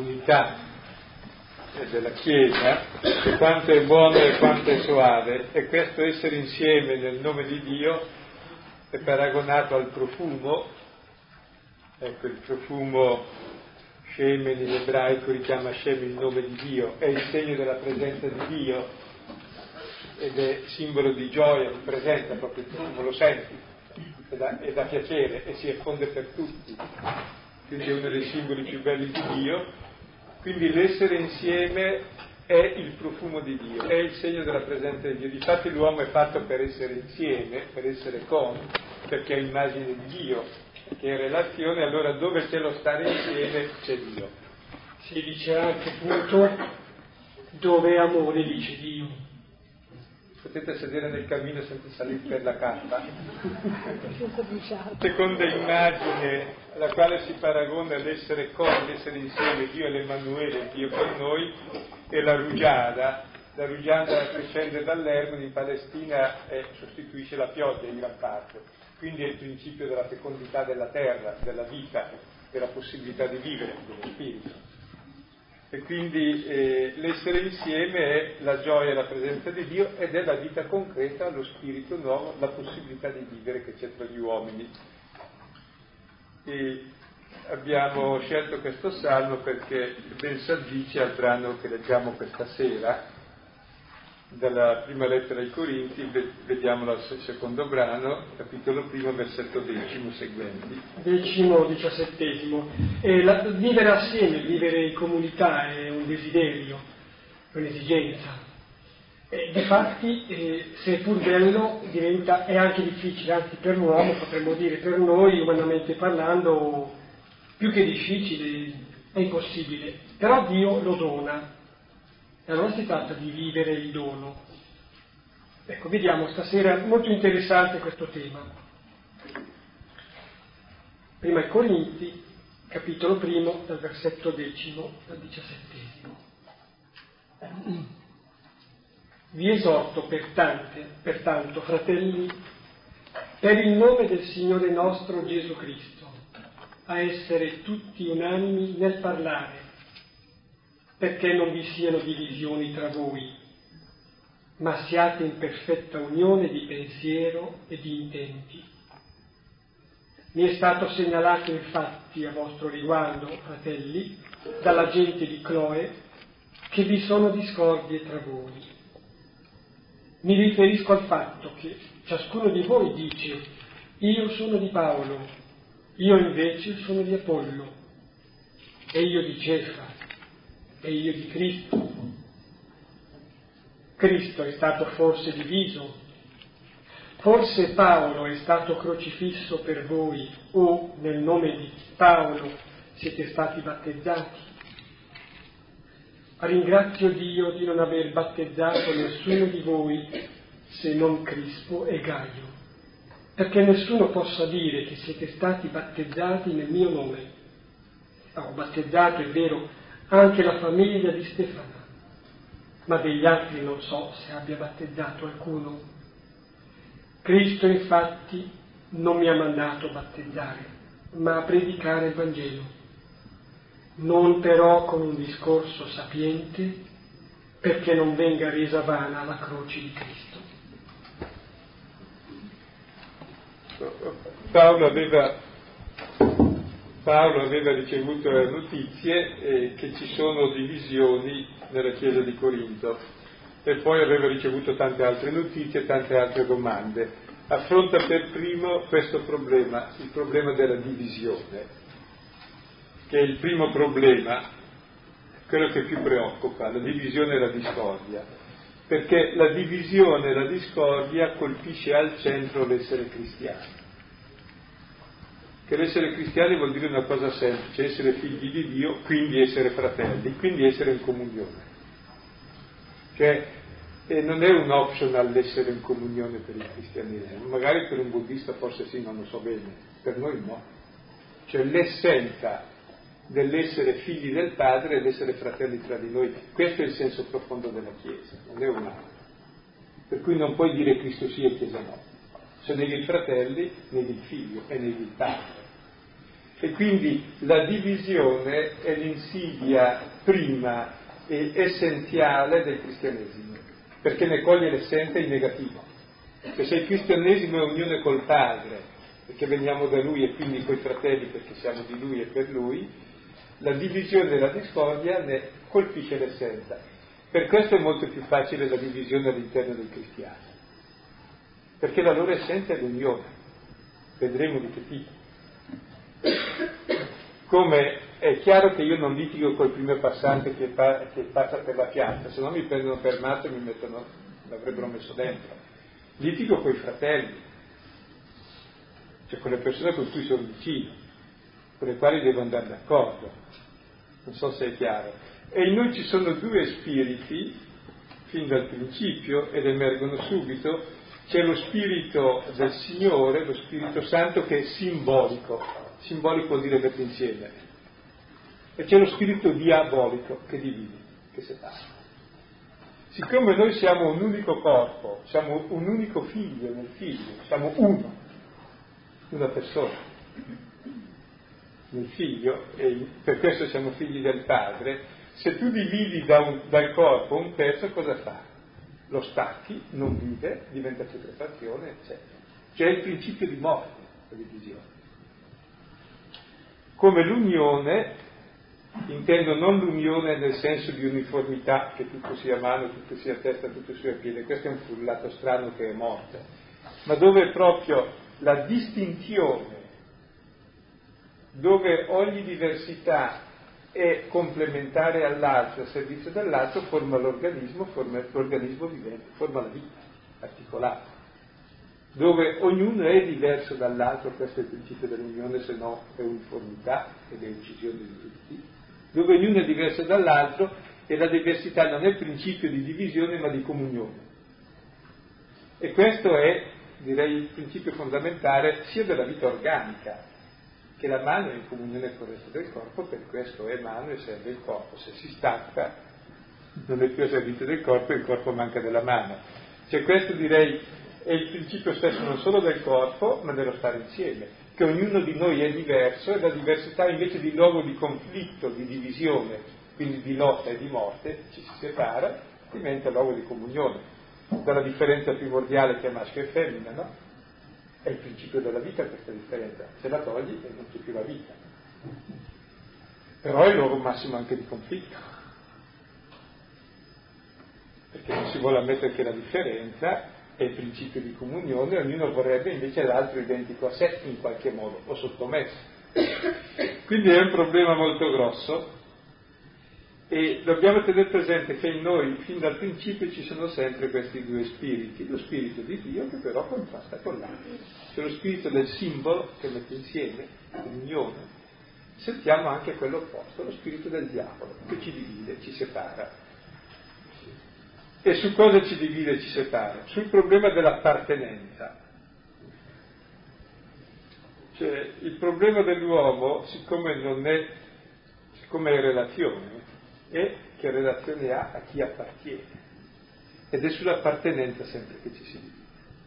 unità della Chiesa e quanto è buono e quanto è soave e questo essere insieme nel nome di Dio è paragonato al profumo, ecco il profumo Shemen in ebraico richiama Shem il nome di Dio, è il segno della presenza di Dio ed è simbolo di gioia, di presenza proprio il profumo, lo senti, è da, è da piacere e si effonde per tutti, quindi è uno dei simboli più belli di Dio quindi l'essere insieme è il profumo di Dio, è il segno della presenza di Dio. Difatti l'uomo è fatto per essere insieme, per essere con, perché è immagine di Dio, che è relazione, allora dove c'è lo stare insieme c'è Dio. Si dice anche appunto dove è amore dice Dio potete sedere nel cammino senza salire per la cappa. Seconda immagine alla quale si paragona l'essere con, l'essere insieme, Dio e l'Emanuele, Dio con noi, è la rugiada. La rugiada che scende dall'Ermone in Palestina e sostituisce la pioggia in gran parte. Quindi è il principio della fecondità della terra, della vita, della possibilità di vivere dello spirito e quindi eh, l'essere insieme è la gioia e la presenza di Dio ed è la vita concreta, lo spirito nuovo, la possibilità di vivere che c'è tra gli uomini. E abbiamo scelto questo salmo perché ben si addice al brano che leggiamo questa sera, dalla prima lettera ai Corinti, vediamolo al secondo brano, capitolo primo, versetto decimo seguenti. Decimo, diciassettesimo. Eh, la, vivere assieme, vivere in comunità è un desiderio, un'esigenza. Difatti, se pur bello, diventa, è anche difficile, anzi per l'uomo, potremmo dire per noi, umanamente parlando, più che difficile, è impossibile. Però Dio lo dona e allora si tratta di vivere il dono. Ecco, vediamo stasera molto interessante questo tema. Prima ai Corinti, capitolo primo, dal versetto decimo al diciassettesimo. Vi esorto pertante, pertanto, fratelli, per il nome del Signore nostro Gesù Cristo, a essere tutti unanimi nel parlare perché non vi siano divisioni tra voi, ma siate in perfetta unione di pensiero e di intenti. Mi è stato segnalato infatti a vostro riguardo, fratelli, dalla gente di Cloe, che vi sono discordie tra voi. Mi riferisco al fatto che ciascuno di voi dice, io sono di Paolo, io invece sono di Apollo, e io di Cefa, e io di Cristo. Cristo è stato forse diviso, forse Paolo è stato crocifisso per voi o nel nome di Paolo siete stati battezzati. Ringrazio Dio di non aver battezzato nessuno di voi se non Crispo e Gaio, perché nessuno possa dire che siete stati battezzati nel mio nome. Ho battezzato, è vero, anche la famiglia di Stefano, ma degli altri non so se abbia battezzato qualcuno. Cristo infatti non mi ha mandato a battezzare, ma a predicare il Vangelo, non però con un discorso sapiente, perché non venga resa vana la croce di Cristo. Paolo aveva Paolo aveva ricevuto le notizie eh, che ci sono divisioni nella chiesa di Corinto e poi aveva ricevuto tante altre notizie e tante altre domande. Affronta per primo questo problema, il problema della divisione, che è il primo problema, quello che più preoccupa, la divisione e la discordia, perché la divisione e la discordia colpisce al centro l'essere cristiano che l'essere cristiani vuol dire una cosa semplice, essere figli di Dio, quindi essere fratelli, quindi essere in comunione. Cioè, e non è un optional l'essere in comunione per il cristianesimo, magari per un buddista forse sì, non lo so bene, per noi no. Cioè l'essenza dell'essere figli del Padre e l'essere fratelli tra di noi, questo è il senso profondo della Chiesa, non è un altro. Per cui non puoi dire Cristo sì e Chiesa no. Se neghi il fratelli, neghi il figlio e il padre. E quindi la divisione è l'insidia prima e essenziale del cristianesimo, perché ne coglie l'essenza in negativo. Cioè se il cristianesimo è unione col Padre, perché veniamo da Lui e quindi coi fratelli perché siamo di Lui e per Lui, la divisione e la discordia ne colpisce l'essenza. Per questo è molto più facile la divisione all'interno dei cristiani, perché la loro essenza è l'unione. Vedremo di che tipo. Come è chiaro che io non litigo col primo passante che, pa- che passa per la piazza, se no mi prendono per matto e mi mettono, l'avrebbero messo dentro. Litigo coi fratelli, cioè con le persone con cui sono vicino, con le quali devo andare d'accordo. Non so se è chiaro. E in noi ci sono due spiriti, fin dal principio, ed emergono subito. C'è lo spirito del Signore, lo Spirito Santo, che è simbolico. Simbolico vuol dire mette insieme. E c'è lo spirito diabolico che divide, che separa. Siccome noi siamo un unico corpo, siamo un unico figlio nel figlio, siamo uno, una persona nel figlio, e per questo siamo figli del padre, se tu dividi da un, dal corpo un pezzo cosa fa? Lo stacchi, non vive, diventa putrefazione, eccetera. C'è il principio di morte, la divisione. Come l'unione, intendo non l'unione nel senso di uniformità, che tutto sia mano, tutto sia testa, tutto sia piede, questo è un frullato strano che è morte, ma dove proprio la distinzione dove ogni diversità è complementare all'altro, a servizio dell'altro, forma l'organismo, forma l'organismo vivente, forma la vita articolata. Dove ognuno è diverso dall'altro, questo è il principio dell'unione, se no è uniformità ed è uccisione di tutti. Dove ognuno è diverso dall'altro e la diversità non è principio di divisione ma di comunione. E questo è, direi, il principio fondamentale sia della vita organica, che la mano è in comunione con il resto del corpo, per questo è mano e serve il corpo. Se si stacca non è più a servizio del corpo e il corpo manca della mano. Cioè questo direi è il principio stesso non solo del corpo, ma dello stare insieme, che ognuno di noi è diverso e la diversità invece di luogo di conflitto, di divisione, quindi di lotta e di morte, ci si separa, diventa luogo di comunione. Dalla differenza primordiale che è maschio e femmina, no? È il principio della vita questa differenza, se la togli non c'è più la vita. Però è il luogo massimo anche di conflitto, perché non si vuole ammettere che la differenza è il principio di comunione, ognuno vorrebbe invece l'altro identico a sé in qualche modo, o sottomesso. Quindi è un problema molto grosso e dobbiamo tenere presente che in noi, fin dal principio, ci sono sempre questi due spiriti, lo spirito di Dio che però contrasta con l'altro. C'è lo spirito del simbolo che mette insieme, l'unione, sentiamo anche quello opposto, lo spirito del diavolo, che ci divide, ci separa. E su cosa ci divide e ci separa? Sul problema dell'appartenenza. Cioè, il problema dell'uomo, siccome non è, siccome è relazione, e che relazione ha a chi appartiene. Ed è sull'appartenenza sempre che ci si divide.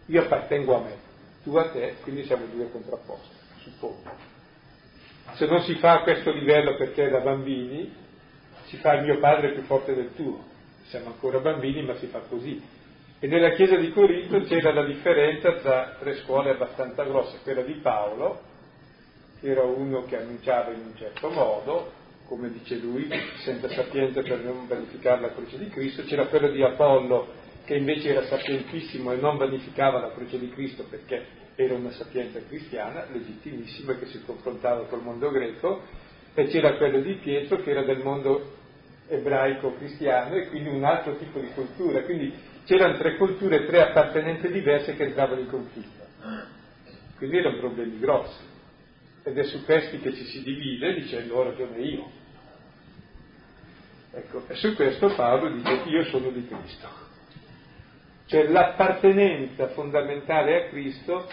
Io appartengo a me, tu a te, quindi siamo due contrapposti, suppongo. Se non si fa a questo livello perché da bambini, si fa il mio padre più forte del tuo. Siamo ancora bambini, ma si fa così. E nella chiesa di Corinto c'era la differenza tra tre scuole abbastanza grosse, quella di Paolo, che era uno che annunciava in un certo modo, come dice lui, senza sapienza per non vanificare la croce di Cristo, c'era quello di Apollo che invece era sapientissimo e non vanificava la croce di Cristo perché era una sapienza cristiana, legittimissima, che si confrontava col mondo greco, e c'era quello di Pietro che era del mondo ebraico cristiano e quindi un altro tipo di cultura, quindi c'erano tre culture, tre appartenenze diverse che entravano in conflitto. Quindi erano problemi grossi ed è su questi che ci si divide dicendo ho ragione io. Ecco, e su questo Paolo dice io sono di Cristo. Cioè l'appartenenza fondamentale a Cristo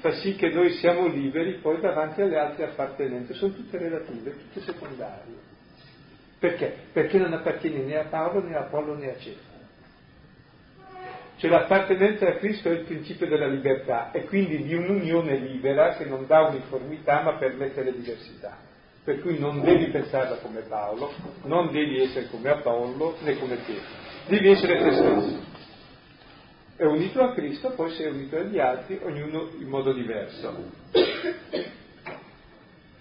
fa sì che noi siamo liberi poi davanti alle altre appartenenze, sono tutte relative, tutte secondarie. Perché? Perché non appartieni né a Paolo né a Apollo né a Cesare. Cioè l'appartenenza a Cristo è il principio della libertà e quindi di un'unione libera che non dà uniformità ma permette le diversità. Per cui non devi pensarla come Paolo, non devi essere come Apollo né come te, devi essere te stesso. È unito a Cristo, poi sei unito agli altri, ognuno in modo diverso.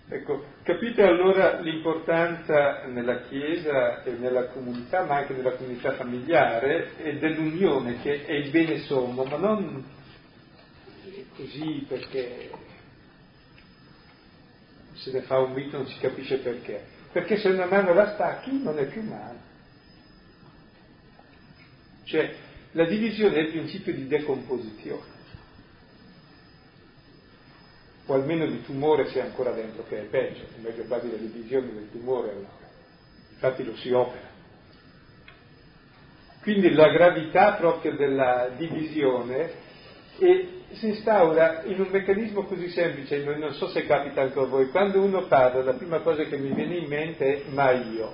Ecco, capite allora l'importanza nella Chiesa e nella comunità, ma anche nella comunità familiare, e dell'unione che è il bene sommo, ma non così perché se ne fa un mito non si capisce perché. Perché se una mano la stacchi non è più mano. Cioè, la divisione è il principio di decomposizione o almeno di tumore se è ancora dentro, che è peggio, è meglio quasi la divisione del tumore, infatti lo si opera. Quindi la gravità proprio della divisione e si instaura in un meccanismo così semplice, non so se capita anche a voi, quando uno parla la prima cosa che mi viene in mente è ma io,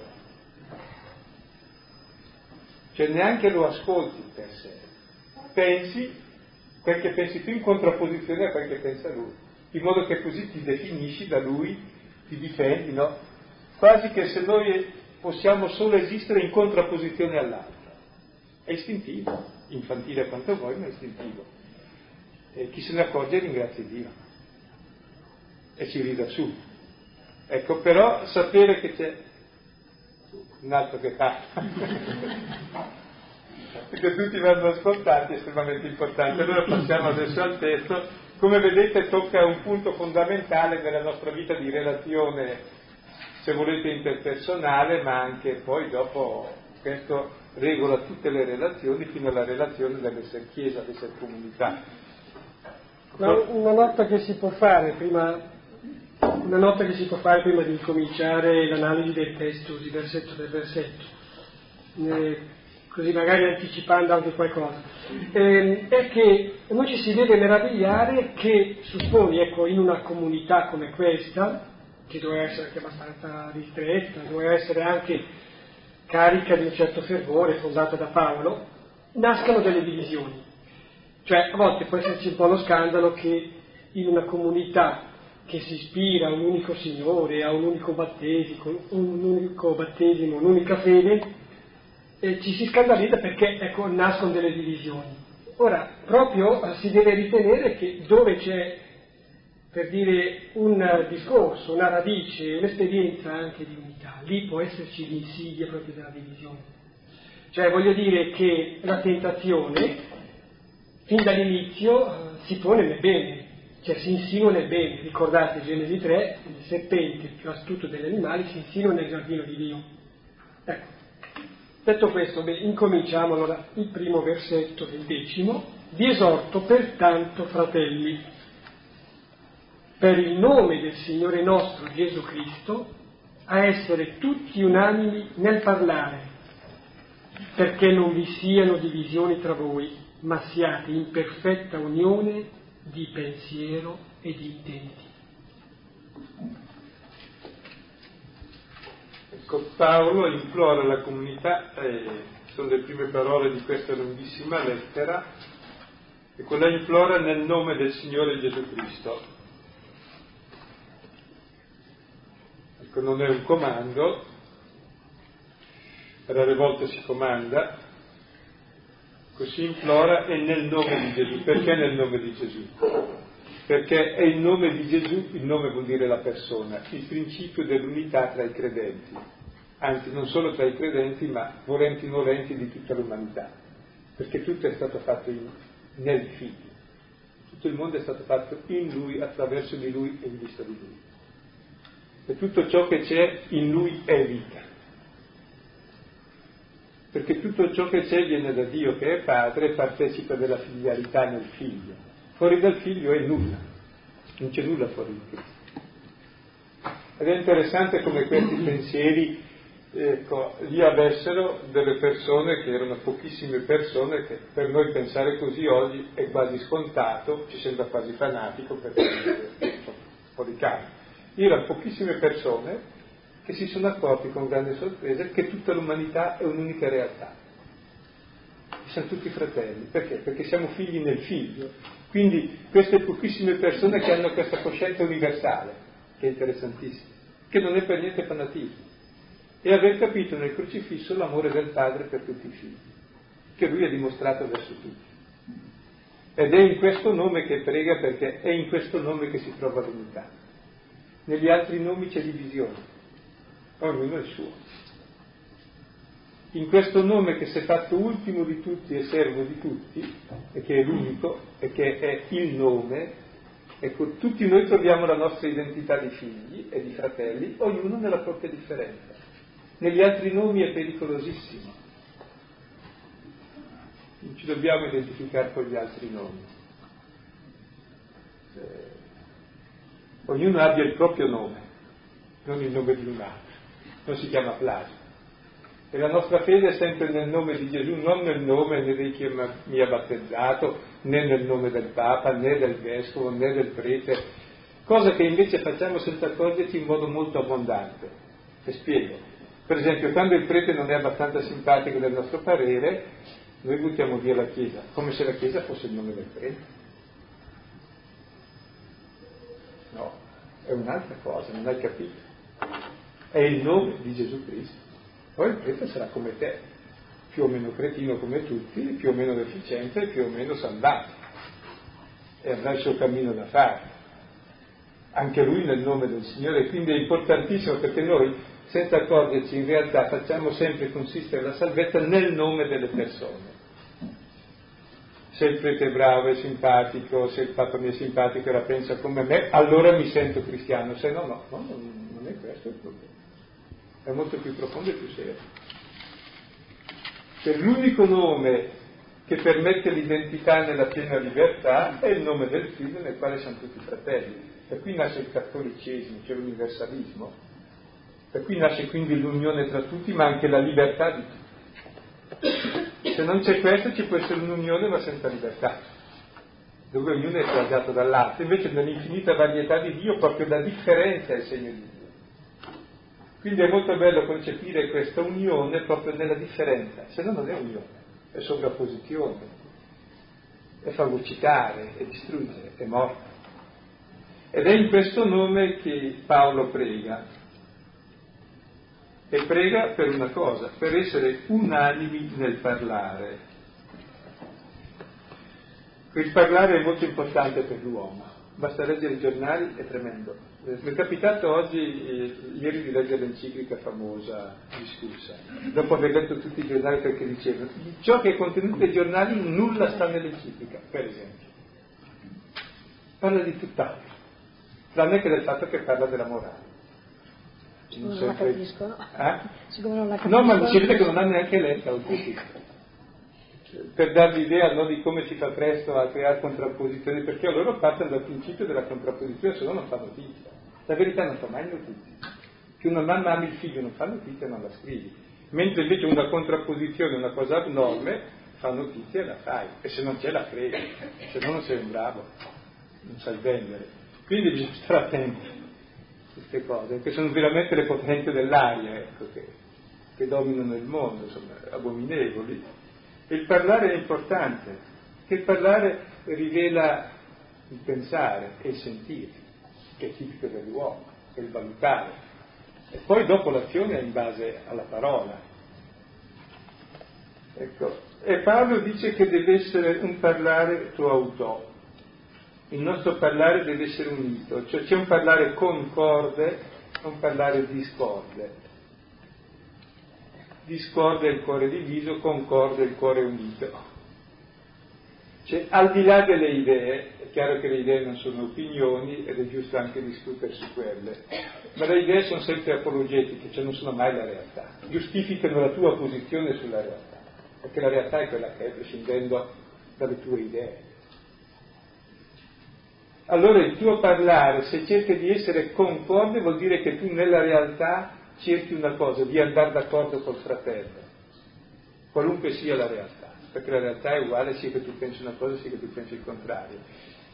cioè neanche lo ascolti per sé, pensi quel che pensi tu in contrapposizione a quel che pensa lui in modo che così ti definisci da lui, ti difendi, no? Quasi che se noi possiamo solo esistere in contrapposizione all'altro. È istintivo, infantile quanto vuoi, ma è istintivo. E chi se ne accorge ringrazia Dio e ci rida su. Ecco, però sapere che c'è un altro che fa. Perché tutti vanno ascoltati è estremamente importante. Allora passiamo adesso al testo come vedete tocca un punto fondamentale nella nostra vita di relazione, se volete interpersonale, ma anche poi dopo questo regola tutte le relazioni fino alla relazione dell'essere chiesa, dell'essere comunità. Ma una nota che si può fare prima, una nota che si può fare prima di cominciare l'analisi del testo, di versetto per versetto. Eh, così magari anticipando anche qualcosa, eh, è che noi ci si deve meravigliare che, supponi, ecco, in una comunità come questa, che doveva essere anche abbastanza ristretta, doveva essere anche carica di un certo fervore, fondata da Paolo, nascano delle divisioni. Cioè, a volte può esserci un po' lo scandalo che in una comunità che si ispira a un unico Signore, a un unico battesimo, un unico battesimo, un'unica fede, eh, ci si scandalizza perché ecco, nascono delle divisioni. Ora, proprio eh, si deve ritenere che dove c'è, per dire, un discorso, una radice, un'esperienza anche di unità, lì può esserci l'insidia proprio della divisione. Cioè, voglio dire che la tentazione, fin dall'inizio, eh, si pone nel bene, cioè si insinua nel bene. Ricordate Genesi 3, il serpente più astuto degli animali si insinua nel giardino di Dio. Ecco, Detto questo, beh, incominciamo allora il primo versetto del decimo. Vi esorto pertanto, fratelli, per il nome del Signore nostro Gesù Cristo, a essere tutti unanimi nel parlare, perché non vi siano divisioni tra voi, ma siate in perfetta unione di pensiero e di intenti. Ecco, Paolo implora la comunità, eh, sono le prime parole di questa lunghissima lettera, e quella implora nel nome del Signore Gesù Cristo. Ecco, non è un comando, rare volte si comanda, così implora e nel nome di Gesù. Perché nel nome di Gesù? perché è il nome di Gesù, il nome vuol dire la persona, il principio dell'unità tra i credenti, anzi non solo tra i credenti, ma volenti noventi di tutta l'umanità, perché tutto è stato fatto in, nel figlio, tutto il mondo è stato fatto in lui, attraverso di lui e in vista di lui. E tutto ciò che c'è in lui è vita. Perché tutto ciò che c'è viene da Dio che è padre e partecipa della filialità nel figlio Fuori dal figlio è nulla, non c'è nulla fuori di Cristo. Ed è interessante come questi pensieri ecco, lì avessero delle persone che erano pochissime persone, che per noi pensare così oggi è quasi scontato, ci sembra quasi fanatico perché è un po' di calma. Erano pochissime persone che si sono accorti con grande sorpresa che tutta l'umanità è un'unica realtà siamo tutti fratelli. Perché? Perché siamo figli nel figlio. Quindi queste pochissime persone che hanno questa coscienza universale, che è interessantissima, che non è per niente fanatismo, e aver capito nel crocifisso l'amore del Padre per tutti i figli, che lui ha dimostrato verso tutti. Ed è in questo nome che prega perché è in questo nome che si trova l'unità. Negli altri nomi c'è divisione, ognuno è il suo. In questo nome che si è fatto ultimo di tutti e servo di tutti, e che è l'unico, e che è il nome, ecco, tutti noi troviamo la nostra identità di figli e di fratelli, ognuno nella propria differenza. Negli altri nomi è pericolosissimo non ci dobbiamo identificare con gli altri nomi. Eh, ognuno abbia il proprio nome, non il nome di un altro, non si chiama plagio. E la nostra fede è sempre nel nome di Gesù, non nel nome né di chi mi ha battezzato, né nel nome del Papa, né del Vescovo, né del Prete, cosa che invece facciamo senza accorgerci in modo molto abbondante. E spiego. Per esempio, quando il prete non è abbastanza simpatico del nostro parere, noi buttiamo via la Chiesa, come se la Chiesa fosse il nome del prete. No, è un'altra cosa, non hai capito. È il nome di Gesù Cristo. Poi il prete sarà come te, più o meno cretino come tutti, più o meno deficiente, più o meno salvato. E avrà il suo cammino da fare. Anche lui nel nome del Signore, quindi è importantissimo perché noi senza accorgerci in realtà facciamo sempre consistere la salvezza nel nome delle persone. Se il prete è bravo e simpatico, se il Papa mi è simpatico e la pensa come me, allora mi sento cristiano, se no no, no non è questo il problema. È molto più profondo e più serio. Che l'unico nome che permette l'identità nella piena libertà è il nome del figlio nel quale siamo tutti fratelli. E qui nasce il cattolicesimo, cioè l'universalismo, da qui nasce quindi l'unione tra tutti, ma anche la libertà di tutti. Se non c'è questo ci può essere un'unione ma senza libertà, dove ognuno è plagiato dall'altro. Invece nell'infinita varietà di Dio proprio la differenza è il segno di Dio. Quindi è molto bello concepire questa unione proprio nella differenza, se no non è unione, è sovrapposizione, è fagocitare, è distruggere, è morte. Ed è in questo nome che Paolo prega, e prega per una cosa, per essere unanimi nel parlare. Il parlare è molto importante per l'uomo, basta leggere i giornali, è tremendo. Mi è capitato oggi, eh, ieri, di leggere l'enciclica famosa, discussa, dopo aver letto tutti i giornali perché dicevano, di ciò che è contenuto nei giornali nulla sta nell'enciclica, per esempio. Parla di tutt'altro, tranne che del fatto che parla della morale. Siccome non la capiscono. Eh? Siccome non la capiscono. No, ma si vede che non hanno neanche letto tutti. Per darvi idea no, di come si fa presto a creare contrapposizioni, perché loro partono dal principio della contrapposizione, se no non fa notizia. La verità non fa mai notizia. Che una mamma ami il figlio non fa notizia non la scrivi. Mentre invece una contrapposizione, una cosa abnorme, fa notizia e la fai. E se non c'è la credi, se no non sei un bravo, non sai vendere. Quindi bisogna stare attenti queste cose, che sono veramente le potenze dell'aria, ecco, che, che dominano il mondo, insomma, abominevoli. Il parlare è importante, che il parlare rivela il pensare e il sentire, che è tipico dell'uomo, e il valutare. E poi dopo l'azione è in base alla parola. Ecco. E Paolo dice che deve essere un parlare tuo autore il nostro parlare deve essere unito, cioè c'è un parlare concorde e un parlare discorde. Discorde è il cuore diviso, concorde è il cuore unito. Cioè, al di là delle idee, è chiaro che le idee non sono opinioni ed è giusto anche discutere su quelle, ma le idee sono sempre apologetiche, cioè non sono mai la realtà, giustificano la tua posizione sulla realtà, perché la realtà è quella che è, prescindendo dalle tue idee allora il tuo parlare, se cerchi di essere concorde, vuol dire che tu nella realtà cerchi una cosa, di andare d'accordo col fratello, qualunque sia la realtà, perché la realtà è uguale sia che tu pensi una cosa sia che tu pensi il contrario.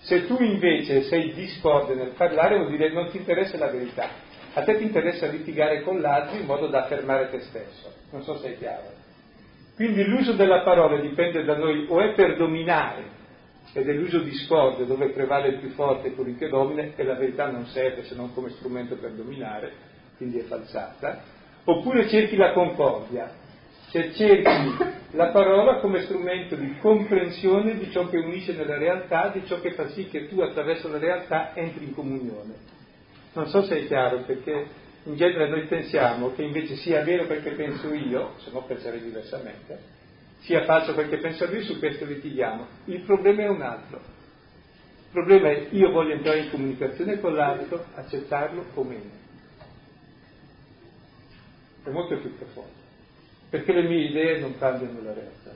Se tu invece sei discorde nel parlare, vuol dire che non ti interessa la verità, a te ti interessa litigare con l'altro in modo da affermare te stesso. Non so se è chiaro. Quindi l'uso della parola dipende da noi o è per dominare, ed è l'uso discordia dove prevale il più forte colui che domina e la verità non serve se non come strumento per dominare, quindi è falsata, oppure cerchi la concordia, cioè cerchi la parola come strumento di comprensione di ciò che unisce nella realtà, di ciò che fa sì che tu attraverso la realtà entri in comunione. Non so se è chiaro perché in genere noi pensiamo che invece sia vero perché penso io, se no penserei diversamente, sia falso perché penso io, su questo litighiamo. Il problema è un altro. Il problema è io voglio entrare in comunicazione con l'altro, accettarlo o meno. È molto più profondo, perché le mie idee non cambiano la realtà.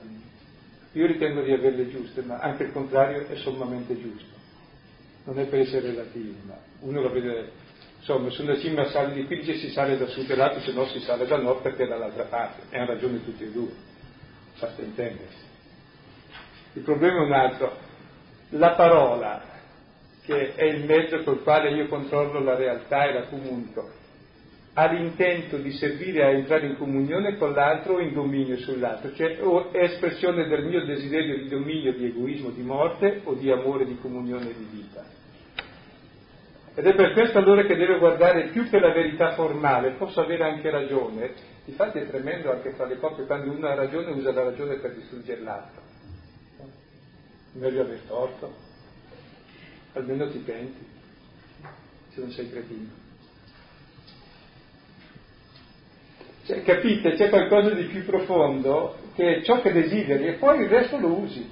Io ritengo di averle giuste, ma anche il contrario è sommamente giusto. Non è per essere relativo, ma uno lo vede Insomma, su una cima sale di 15 si sale da sud e l'altro, se no si sale da nord perché è dall'altra parte. E hanno ragione tutti e due, basta intendersi. Il problema è un altro. La parola, che è il mezzo col quale io controllo la realtà e la comunico, ha l'intento di servire a entrare in comunione con l'altro o in dominio sull'altro, cioè o è espressione del mio desiderio di dominio, di egoismo, di morte o di amore, di comunione di vita. Ed è per questo allora che deve guardare più che la verità formale, posso avere anche ragione, infatti è tremendo anche fra le coppie, quando uno ha ragione usa la ragione per distruggere l'altro. Meglio aver torto, almeno ti penti, se non sei cretino. Cioè, capite, c'è qualcosa di più profondo che è ciò che desideri e poi il resto lo usi.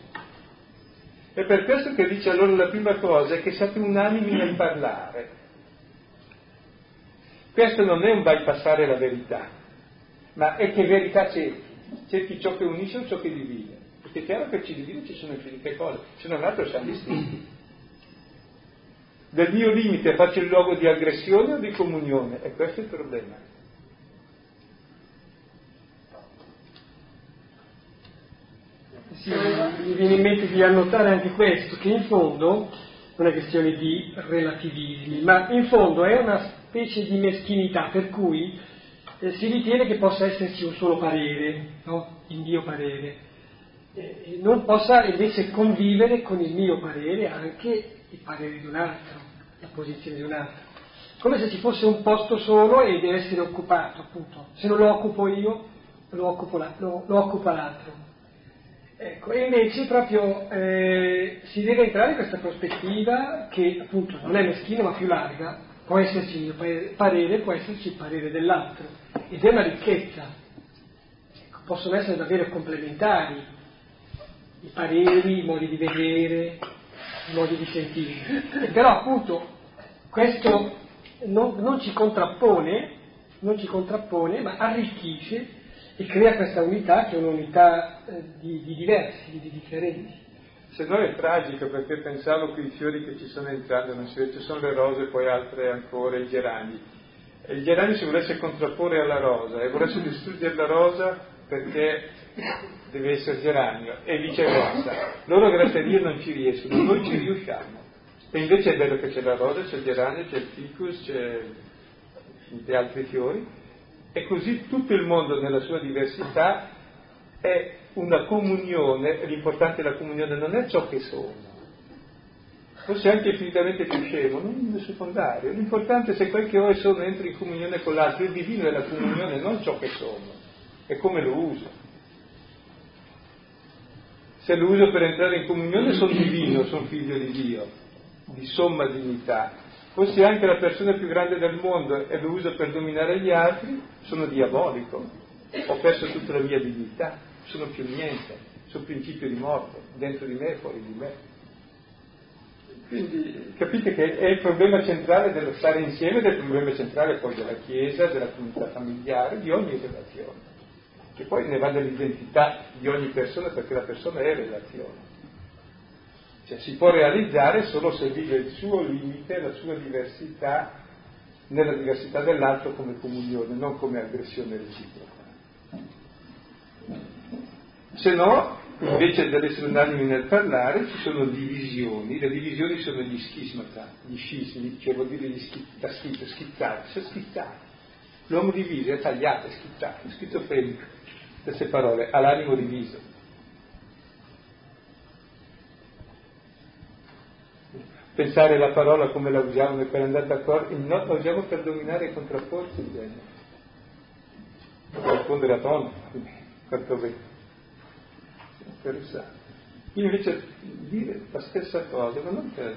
È per questo che dice allora la prima cosa è che siate unanimi nel parlare. Questo non è un bypassare la verità, ma è che verità cerchi. Cerchi ciò che unisce o ciò che divide. Perché è chiaro che ci divide ci sono infinite cose, se non altro siamo distinti. Del mio limite faccio il luogo di aggressione o di comunione? E questo è il problema. Sì, mi viene in mente di annotare anche questo, che in fondo non è questione di relativismi, ma in fondo è una specie di meschinità per cui eh, si ritiene che possa esserci un solo parere, no? il mio parere, e non possa invece convivere con il mio parere anche il parere di un altro, la posizione di un altro. Come se ci fosse un posto solo e deve essere occupato, appunto. Se non lo occupo io, lo, la, lo, lo occupa l'altro. Ecco, e invece proprio eh, si deve entrare in questa prospettiva che appunto non è meschina ma più larga, può esserci il mio parere, può esserci il parere dell'altro, ed è una ricchezza. Ecco, possono essere davvero complementari i pareri, i modi di vedere, i modi di sentire. Però appunto questo non, non ci contrappone, non ci contrappone, ma arricchisce e crea questa unità che è un'unità eh, di, di, diversi, di, differenti. Se no è tragico perché pensavo che i fiori che ci sono entrati, non si vede, ci sono le rose e poi altre ancora, i gerani. E il geranio si volesse contrapporre alla rosa e volesse distruggere la rosa perché deve essere geranio e viceversa. Loro grazie a Dio non ci riescono, noi ci riusciamo. E invece è bello che c'è la rosa, c'è il geranio, c'è il ficus, c'è gli altri fiori e così tutto il mondo nella sua diversità è una comunione, l'importante della comunione non è ciò che sono, forse anche infinitamente più scemo, non è secondario, l'importante è se quel che ho e sono entra in comunione con l'altro, il divino è la comunione, non ciò che sono, è come lo uso. Se lo uso per entrare in comunione sono divino, sono figlio di Dio, di somma dignità, fossi anche la persona più grande del mondo e lo uso per dominare gli altri, sono diabolico, ho perso tutta la mia dignità, sono più niente, sono principio di morte, dentro di me e fuori di me. Quindi capite che è il problema centrale dello stare insieme, ed è il problema centrale poi della Chiesa, della comunità familiare, di ogni relazione, che poi ne va dell'identità di ogni persona perché la persona è relazione. Cioè si può realizzare solo se vive il suo limite, la sua diversità, nella diversità dell'altro come comunione, non come aggressione reciproca. Se no, invece dell'essere unanimi nel parlare, ci sono divisioni, le divisioni sono gli schismata, gli scismi, cioè vuol dire gli schizza, schizza, schizzare, cioè schizzare. L'uomo diviso è tagliato, è schizzato, è schizofrenico. stesse parole, ha l'animo diviso. Pensare la parola come la usiamo per andare d'accordo, no, la usiamo per dominare e contrapporsi il genere. Per rispondere a tono, quanto bene. Interessante. Invece dire la stessa cosa, ma non per...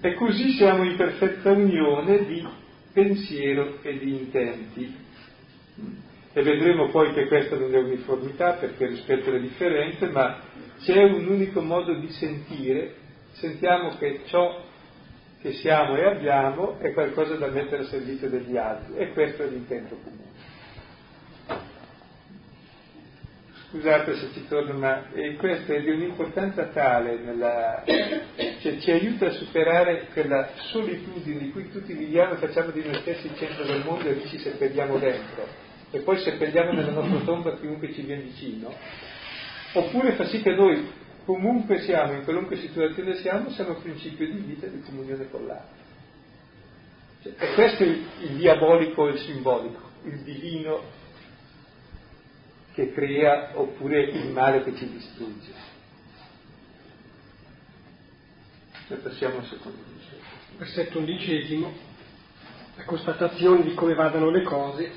E così siamo in perfetta unione di pensiero e di intenti. E vedremo poi che questa non è uniformità perché rispetto alle differenze, ma c'è un unico modo di sentire, sentiamo che ciò che siamo e abbiamo è qualcosa da mettere a servizio degli altri e questo è l'intento comune. Scusate se ci torno, ma eh, questo è di un'importanza tale, nella, cioè, ci aiuta a superare quella solitudine di cui tutti viviamo e facciamo di noi stessi il centro del mondo e ci seppelliamo dentro e poi seppelliamo nella nostra tomba chiunque ci viene vicino, oppure fa sì che noi comunque siamo, in qualunque situazione siamo, siamo principio di vita e di comunione con l'altro. Cioè, e questo è il, il diabolico e il simbolico, il divino che crea oppure il male che ci distrugge. E passiamo al secondo versetto. Versetto undicesimo, la constatazione di come vadano le cose,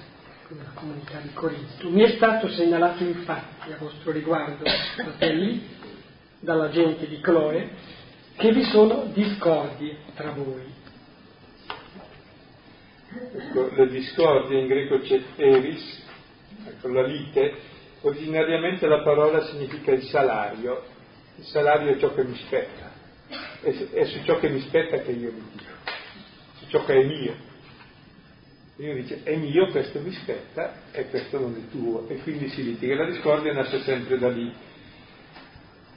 la comunità di Corinto. Mi è stato segnalato infatti a vostro riguardo, fratelli, dalla gente di Cloe, che vi sono discordie tra voi. Ecco, la discordia in greco c'è eris, Ecco, la lite, originariamente la parola significa il salario, il salario è ciò che mi spetta, è, su ciò che mi spetta che io litigo, su ciò che è mio. Io dice è mio, questo mi spetta e questo non è tuo, e quindi si litiga. La discordia nasce sempre da lì.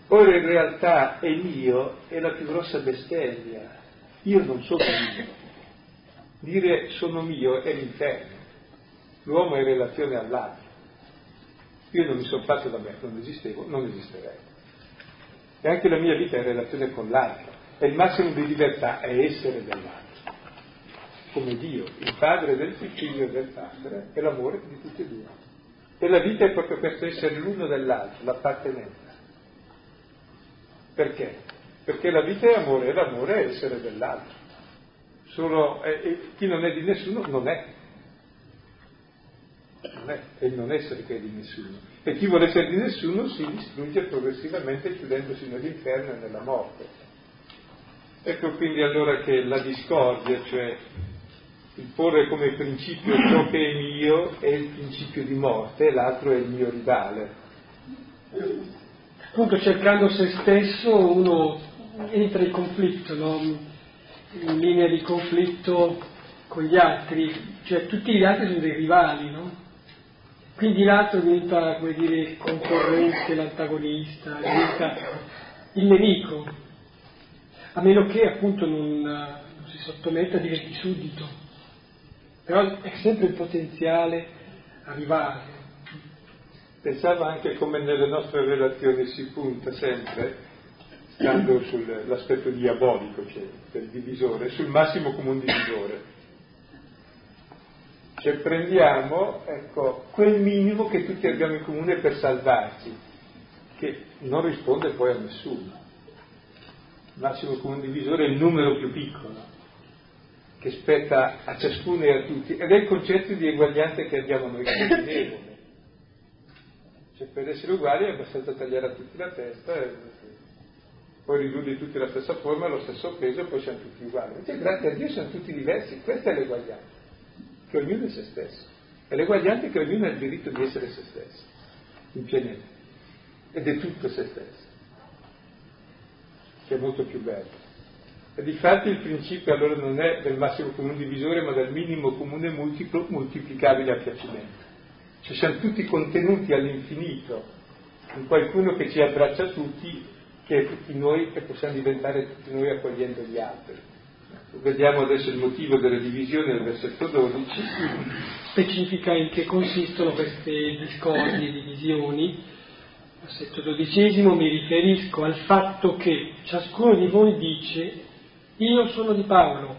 Ora in realtà è mio è la più grossa bestemmia. Io non sono mio. Dire sono mio è l'inferno. L'uomo è in relazione all'altro. Io non mi sono fatto da me, non esistevo, non esisterei. E anche la mia vita è in relazione con l'altro. E il massimo di libertà è essere dell'altro. Come Dio, il padre del figlio e del padre, è l'amore di tutti e due. E la vita è proprio questo essere l'uno dell'altro, l'appartenenza. Perché? Perché la vita è amore e l'amore è essere dell'altro. Solo, eh, chi non è di nessuno non è non è, è il non essere che è di nessuno. E chi vuole essere di nessuno si distrugge progressivamente chiudendosi nell'inferno e nella morte. Ecco quindi allora che la discordia, cioè il porre come principio ciò che è mio è il principio di morte e l'altro è il mio rivale. Appunto cercando se stesso uno entra in conflitto, no? in linea di conflitto con gli altri, cioè tutti gli altri sono dei rivali, no? Quindi l'altro diventa, come dire, concorrente, l'antagonista, diventa il nemico, a meno che appunto non, non si sottometta diventi suddito. Però è sempre il potenziale a rivale. Pensavo anche come nelle nostre relazioni si punta sempre, stando sull'aspetto diabolico, cioè del divisore, sul massimo comune divisore cioè prendiamo ecco, quel minimo che tutti abbiamo in comune per salvarci, che non risponde poi a nessuno. Il massimo comune divisore è il numero più piccolo, che spetta a ciascuno e a tutti, ed è il concetto di eguaglianza che abbiamo noi come. Cioè per essere uguali è abbastanza tagliare a tutti la testa e poi ridurli tutti alla stessa forma, allo stesso peso e poi siamo tutti uguali. Invece grazie a Dio siamo tutti diversi, questa è l'eguaglianza che ognuno è se stesso. E l'eguaglianza è che ognuno ha il diritto di essere se stesso, in pienezza. Ed è tutto se stesso, che è molto più bello. E difatti il principio allora non è del massimo comune divisore, ma del minimo comune multiplo moltiplicabile a piacimento. Cioè siamo tutti contenuti all'infinito in qualcuno che ci abbraccia tutti, che è tutti noi, che possiamo diventare tutti noi accogliendo gli altri. Vediamo adesso il motivo delle divisioni del versetto 12. Specifica in che consistono queste discordie, divisioni. Versetto dodicesimo mi riferisco al fatto che ciascuno di voi dice io sono di Paolo,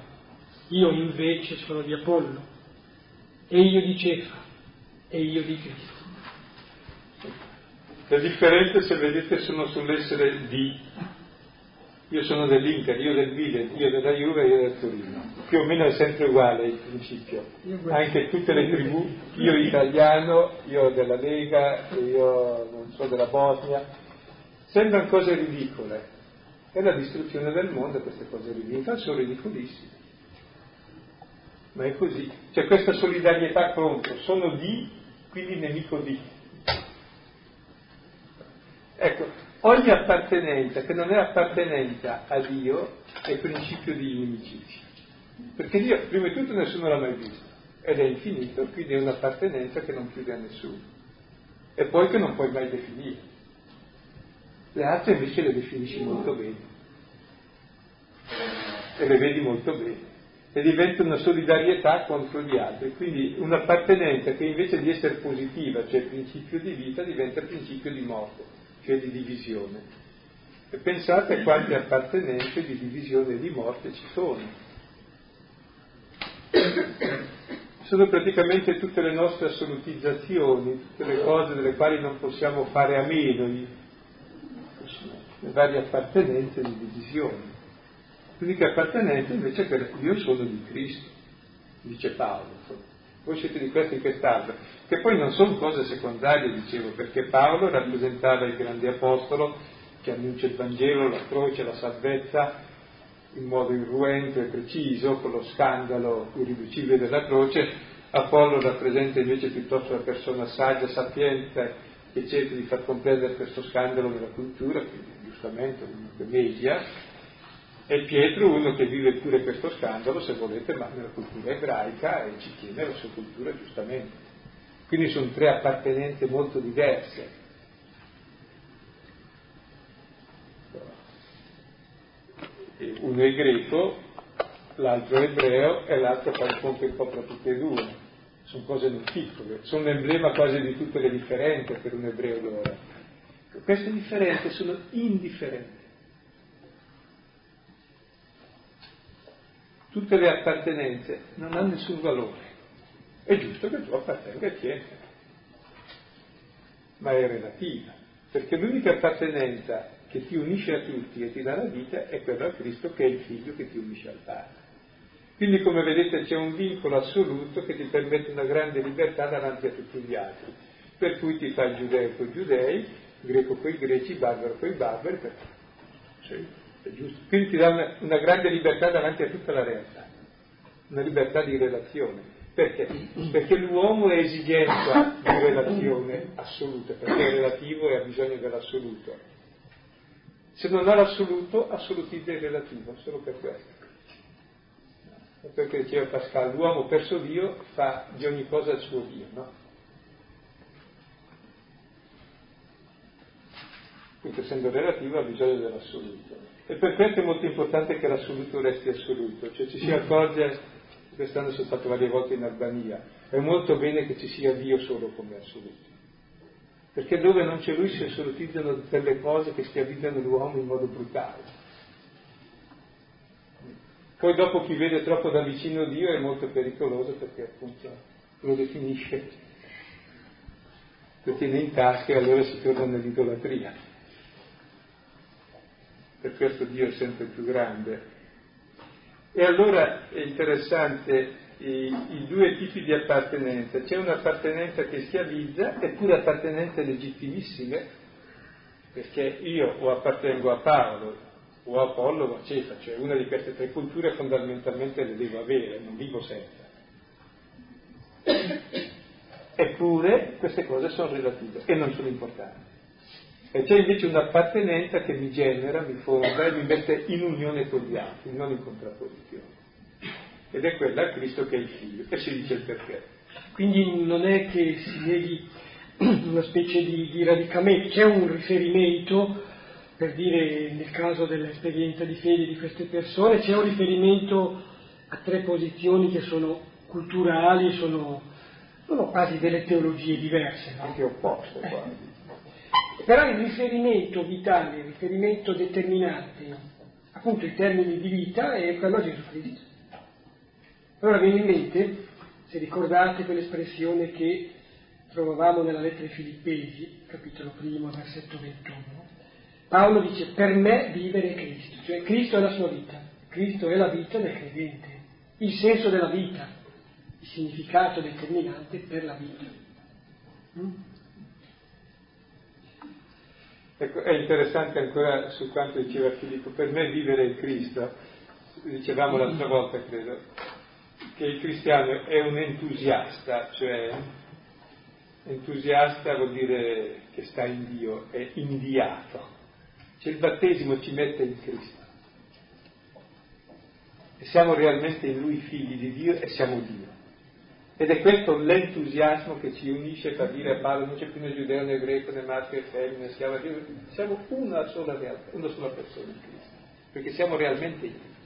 io invece sono di Apollo, e io di Cefa, e io di Cristo. Le differenze, se vedete, sono sull'essere di. Io sono dell'Inter, io del Milan, io della Juve, io del Torino. Più o meno è sempre uguale il principio. Anche tutte le tribù, io italiano, io della Lega, io non so della Bosnia. Sembrano cose ridicole. È la distruzione del mondo queste cose ridicole, sono ridicolissime. Ma è così. C'è questa solidarietà contro, sono di, quindi nemico di. Ecco, ogni appartenenza che non è appartenenza a Dio è principio di inimicizia. Perché Dio, prima di tutto, nessuno l'ha mai visto ed è infinito, quindi è un'appartenenza che non chiude a nessuno e poi che non puoi mai definire. Le altre invece le definisci molto bene e le vedi molto bene e diventa una solidarietà contro gli altri, quindi un'appartenenza che invece di essere positiva, cioè principio di vita, diventa principio di morte che di divisione. E pensate a quante appartenenze di divisione e di morte ci sono. Sono praticamente tutte le nostre assolutizzazioni, tutte le cose delle quali non possiamo fare a meno, le varie appartenenze di divisione. L'unica appartenenza invece è quella che io sono di Cristo, dice Paolo. Voi siete di questo in quest'altro che poi non sono cose secondarie, dicevo, perché Paolo rappresentava il grande apostolo che annuncia il Vangelo, la croce, la salvezza in modo irruento e preciso, con lo scandalo irriducibile della croce, Apollo rappresenta invece piuttosto la persona saggia, sapiente, che cerca di far comprendere questo scandalo nella cultura, quindi giustamente un media, e Pietro uno che vive pure questo scandalo, se volete, ma nella cultura ebraica e ci tiene la sua cultura giustamente. Quindi sono tre appartenenze molto diverse. Uno è greco, l'altro è ebreo e l'altro fa il ponte un po' tra tutte e due. Sono cose non piccole, sono l'emblema quasi di tutte le differenze per un ebreo d'ora. Queste differenze sono indifferenti. Tutte le appartenenze non hanno nessun valore. È giusto che tu appartenga a Chiesa, ma è relativa, perché l'unica appartenenza che ti unisce a tutti e ti dà la vita è quella a Cristo che è il figlio che ti unisce al Padre. Quindi come vedete c'è un vincolo assoluto che ti permette una grande libertà davanti a tutti gli altri, per cui ti fa il giudeo con i giudei, greco con i greci, barbaro i barbari, perché, sì. Quindi ti dà una, grande libertà davanti a tutta la realtà, una libertà di relazione. Perché? Perché l'uomo è esigenza di relazione assoluta, perché è relativo e ha bisogno dell'assoluto. Se non ha l'assoluto, assolutizza il relativo, solo per questo. Perché diceva Pascal, l'uomo perso Dio fa di ogni cosa il suo Dio, no? Quindi essendo relativo ha bisogno dell'assoluto. E per questo è molto importante che l'assoluto resti assoluto, cioè ci si accorge quest'anno sono stato varie volte in Albania, è molto bene che ci sia Dio solo come assoluto. Perché dove non c'è Lui si assolutizzano delle cose che schiavizzano l'uomo in modo brutale. Poi dopo chi vede troppo da vicino Dio è molto pericoloso perché appunto lo definisce, lo tiene in tasca e allora si torna nell'idolatria. Per questo Dio è sempre più grande e allora è interessante i, i, due tipi di appartenenza. C'è un'appartenenza che schiavizza, eppure appartenenze legittimissime, perché io o appartengo a Paolo, o a Apollo o a Cefa, cioè una di queste tre culture fondamentalmente le devo avere, non vivo senza. Eppure queste cose sono relative e non sono importanti. E c'è invece un'appartenenza che mi genera, mi fonda e mi mette in unione con gli altri, non in contrapposizione. Ed è quella a Cristo che è il figlio. E si dice il perché. Quindi non è che si neghi una specie di, di radicamento, c'è un riferimento, per dire nel caso dell'esperienza di fede di queste persone, c'è un riferimento a tre posizioni che sono culturali, sono, sono quasi delle teologie diverse. No? Anche opposte quasi. Però il riferimento vitale, il riferimento determinante, appunto i termini di vita, è quello a Gesù Cristo. Allora viene in mente, se ricordate quell'espressione che trovavamo nella lettera ai Filippesi, capitolo primo, versetto 21, Paolo dice per me vivere è Cristo, cioè Cristo è la sua vita, Cristo è la vita del credente, il senso della vita, il significato determinante per la vita. Mm? Ecco, è interessante ancora su quanto diceva Filippo, per me vivere è Cristo, dicevamo l'altra volta credo, che il cristiano è un entusiasta, cioè entusiasta vuol dire che sta in Dio, è inviato. Cioè il battesimo ci mette in Cristo. E siamo realmente in Lui figli di Dio e siamo Dio. Ed è questo l'entusiasmo che ci unisce per dire a Paolo non c'è più né giudeo né greco né maschio né femmina, siamo, siamo una sola realtà, una sola persona in Cristo, perché siamo realmente in Lui.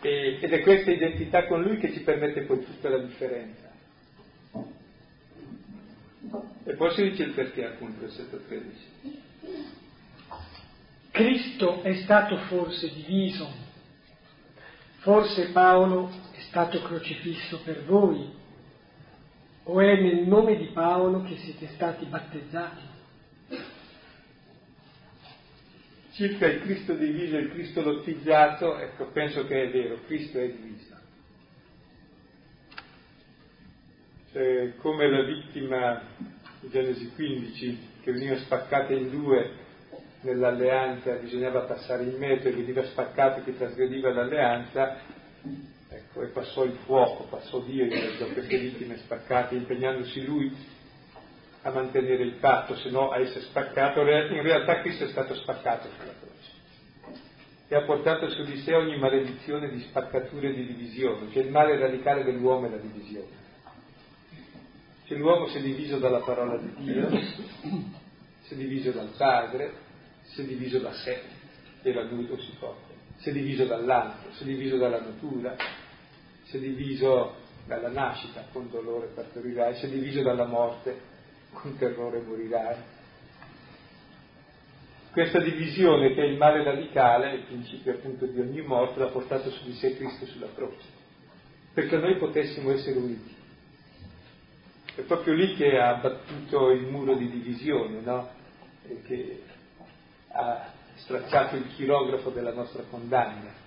E, ed è questa identità con Lui che ci permette poi tutta la differenza. E poi si dice il perché appunto, versetto 13. Cristo è stato forse diviso, forse Paolo stato crocifisso per voi, o è nel nome di Paolo che siete stati battezzati? Circa il Cristo diviso e il Cristo lottizzato, ecco, penso che è vero, Cristo è diviso. Cioè, come la vittima di Genesi 15, che veniva spaccata in due nell'alleanza, bisognava passare in mezzo e veniva spaccato chi trasgrediva l'alleanza, e passò il fuoco, passò Dio in mezzo a queste vittime spaccate, impegnandosi lui a mantenere il patto, se no a essere spaccato. In realtà Cristo è stato spaccato sulla croce e ha portato su di sé ogni maledizione di spaccatura e di divisione, cioè il male radicale dell'uomo è la divisione. Cioè l'uomo si è diviso dalla parola di Dio, si è diviso dal padre, si è diviso da sé, era nudo si copre, si è diviso dall'altro, si è diviso dalla natura, si è diviso dalla nascita, con dolore partorirai, si è diviso dalla morte, con terrore morirai. Questa divisione che è il male radicale, il principio appunto di ogni morte, l'ha portato su di sé Cristo sulla croce, perché noi potessimo essere uniti. È proprio lì che ha abbattuto il muro di divisione, no? Che ha stracciato il chirografo della nostra condanna.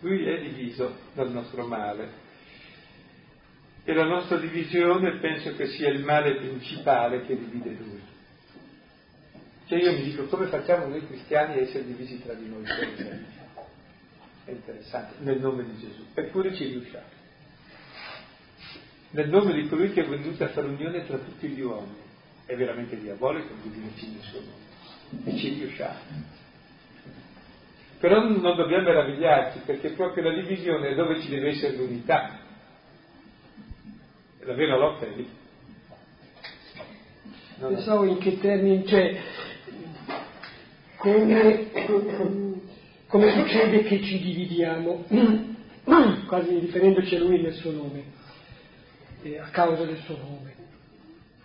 Lui è diviso dal nostro male. E la nostra divisione penso che sia il male principale che divide lui. Cioè io mi dico come facciamo noi cristiani a essere divisi tra di noi? È interessante, nel nome di Gesù. Eppure ci riusciamo nel nome di colui che è venuto a fare unione tra tutti gli uomini. È veramente diabolico nel suo nome. E ci riusciamo. Però non dobbiamo meravigliarci, perché proprio la divisione è dove ci deve essere l'unità. La vera lotta è lì. Non Pensavo in che termini, cioè, come, come succede che ci dividiamo, quasi riferendoci a lui nel suo nome eh, a causa del suo nome.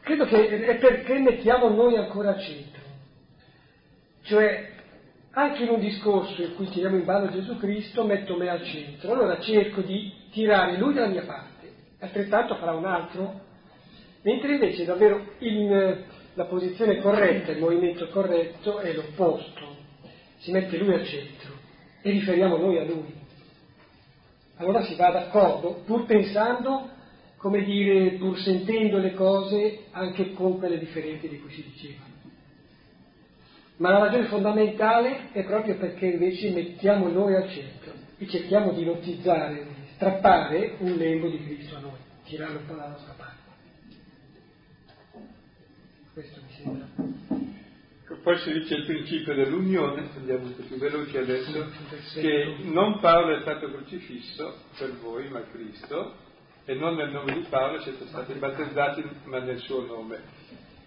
Credo che è perché mettiamo noi ancora al centro. Cioè, anche in un discorso in cui tiriamo in ballo Gesù Cristo, metto me al centro. Allora cerco di tirare lui dalla mia parte, altrettanto farà un altro. Mentre invece davvero in, la posizione corretta, il movimento corretto è l'opposto. Si mette lui al centro e riferiamo noi a lui. Allora si va d'accordo, pur pensando come dire, pur sentendo le cose anche con quelle differenti di cui si diceva. Ma la ragione fondamentale è proprio perché invece mettiamo noi al centro e cerchiamo di lotizzare, di strappare un lembo di Cristo a noi, tirarlo un po' dalla nostra parte. Questo mi sembra. Poi si dice il principio dell'unione, andiamo un po' più veloci adesso, che non Paolo è stato crocifisso per voi, ma Cristo, e non nel nome di Paolo siete stati battezzati, ma nel suo nome.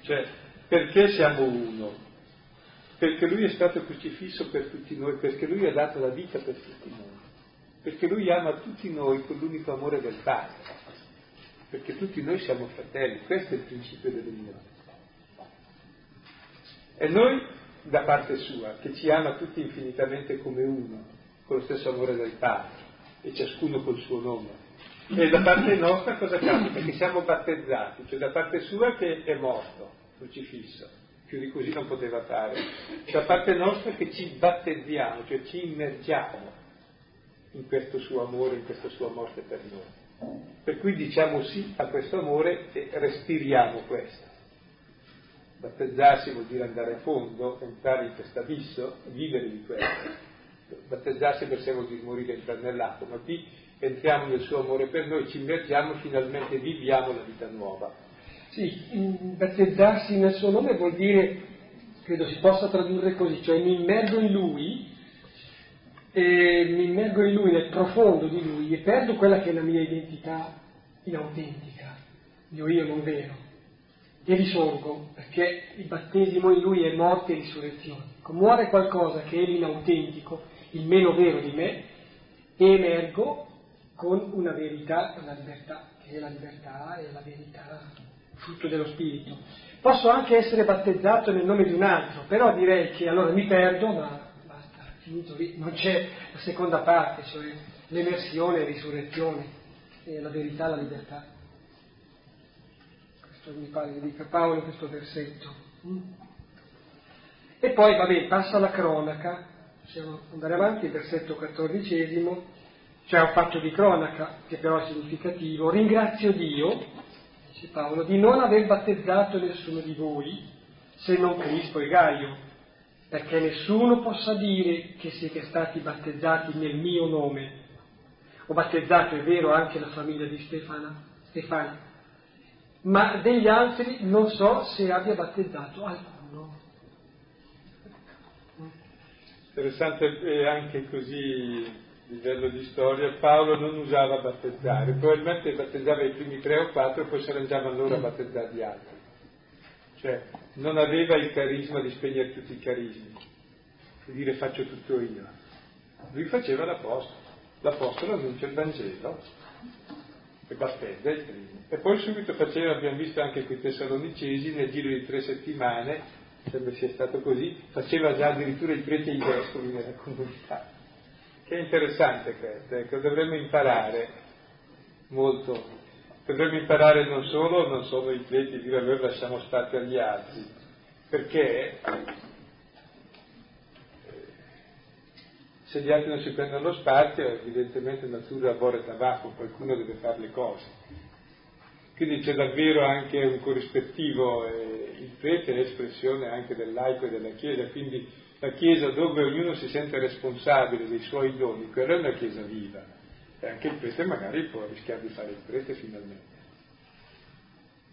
Cioè, perché siamo uno? Perché lui è stato crocifisso per tutti noi, perché lui ha dato la vita per tutti noi, perché lui ama tutti noi con l'unico amore del Padre, perché tutti noi siamo fratelli, questo è il principio dell'unione. E noi, da parte sua, che ci ama tutti infinitamente come uno, con lo stesso amore del Padre, e ciascuno col suo nome, E da parte nostra cosa capita? Che siamo battezzati, cioè da parte sua che è morto, crocifisso, più di così non poteva fare, da parte nostra che ci battezziamo, cioè ci immergiamo in questo suo amore, in questa sua morte per noi. Per cui diciamo sì a questo amore e respiriamo questo. Battezzarsi vuol dire andare a fondo, entrare in questo abisso, vivere di questo. Battezzarsi per sé vuol dire morire nell'acqua, ma qui entriamo nel suo amore per noi, ci immergiamo finalmente viviamo la vita nuova. Sì, battezzarsi nel suo nome vuol dire, credo si possa tradurre così, cioè mi immergo in lui, mi immergo in lui, nel profondo di lui e perdo quella che è la mia identità inautentica, mio io non vero. E risorgo, perché il battesimo in lui è morte e risurrezione. Muore qualcosa che è l'inautentico, il meno vero di me, e emergo con una verità, una libertà, che è la libertà e la verità, frutto dello Spirito. Posso anche essere battezzato nel nome di un altro, però direi che allora mi perdo, ma basta, finito lì, non c'è la seconda parte, cioè l'emersione e risurrezione, la verità la libertà. Questo mi pare che dica Paolo questo versetto. E poi, vabbè, passa la cronaca, possiamo andare avanti, versetto quattordicesimo, c'è un fatto di cronaca che però è significativo. Ringrazio Dio, dice Paolo, di non aver battezzato nessuno di voi, se non Crispo e Gaio, perché nessuno possa dire che siete stati battezzati nel mio nome. Ho battezzato, è vero, anche la famiglia di Stefana, Stefano, ma degli altri non so se abbia battezzato alcuno. Interessante è anche così livello di storia, Paolo non usava battezzare, probabilmente battezzava i primi tre o quattro e poi si arrangiavano loro a battezzare gli altri. Cioè, non aveva il carisma di spegnere tutti i carismi, di dire faccio tutto io. Lui faceva l'apostolo, l'apostolo annuncia il Vangelo e battezza il primo. E poi subito faceva, abbiamo visto anche qui i Tessalonicesi, nel giro di tre settimane, sembra sia stato così, faceva già addirittura i preti e i vescovi nella comunità che è interessante questo, ecco, dovremmo imparare molto, dovremmo imparare non solo, non solo i preti, dire allora lasciamo spazio agli altri, perché eh, se gli altri non si prendono lo spazio, evidentemente natura abore tabacco, qualcuno deve fare le cose. Quindi c'è davvero anche un corrispettivo, eh, il prete è espressione anche del laico e della Chiesa, quindi la Chiesa dove ognuno si sente responsabile dei suoi doni, quella è una Chiesa viva. E anche il prete magari può rischiare di fare il prete finalmente.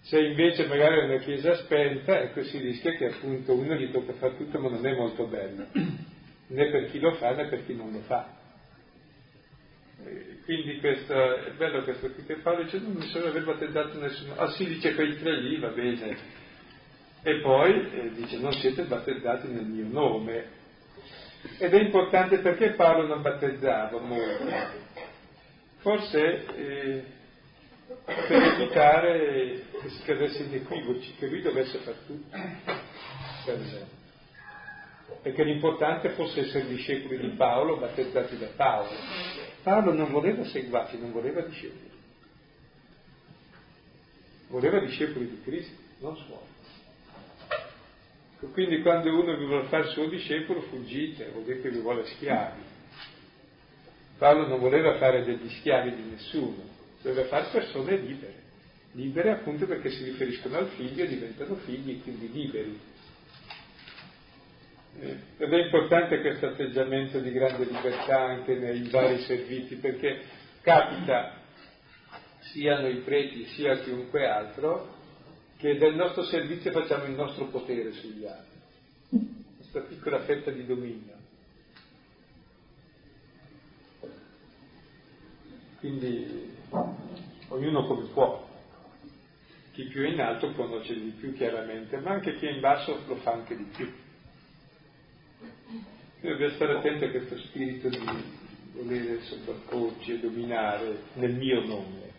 Se invece magari è una Chiesa spenta, ecco si rischia che appunto uno gli tocca fare tutto ma non è molto bello, né per chi lo fa né per chi non lo fa. Quindi questo, è bello questo qui che Paolo dice non mi sono aver battezzato nessuno. Ah sì, dice quei tre lì, va bene, e poi eh, dice non siete battezzati nel mio nome. Ed è importante perché Paolo non battezzava molto. Forse eh, per evitare che si cadesse in equivoci, che lui dovesse fare tutto per esempio. Perché l'importante fosse essere discepoli di Paolo, battezzati da Paolo. Paolo non voleva seguaci, non voleva discepoli. Voleva discepoli di Cristo, non suoi. Quindi quando uno vi vuole fare suo discepolo fuggite, vuol dire che vi vuole schiavi. Paolo non voleva fare degli schiavi di nessuno, voleva fare persone libere, libere appunto perché si riferiscono al figlio e diventano figli quindi liberi. Eh, ed è importante questo atteggiamento di grande libertà anche nei vari servizi perché capita siano i preti sia chiunque altro che del nostro servizio facciamo il nostro potere sugli altri, questa piccola fetta di dominio. Quindi ognuno come può, chi più è in alto conosce di più chiaramente, ma anche chi è in basso lo fa anche di più. Quindi dobbiamo stare attenti a questo spirito di volere sovrapporci e dominare nel mio nome.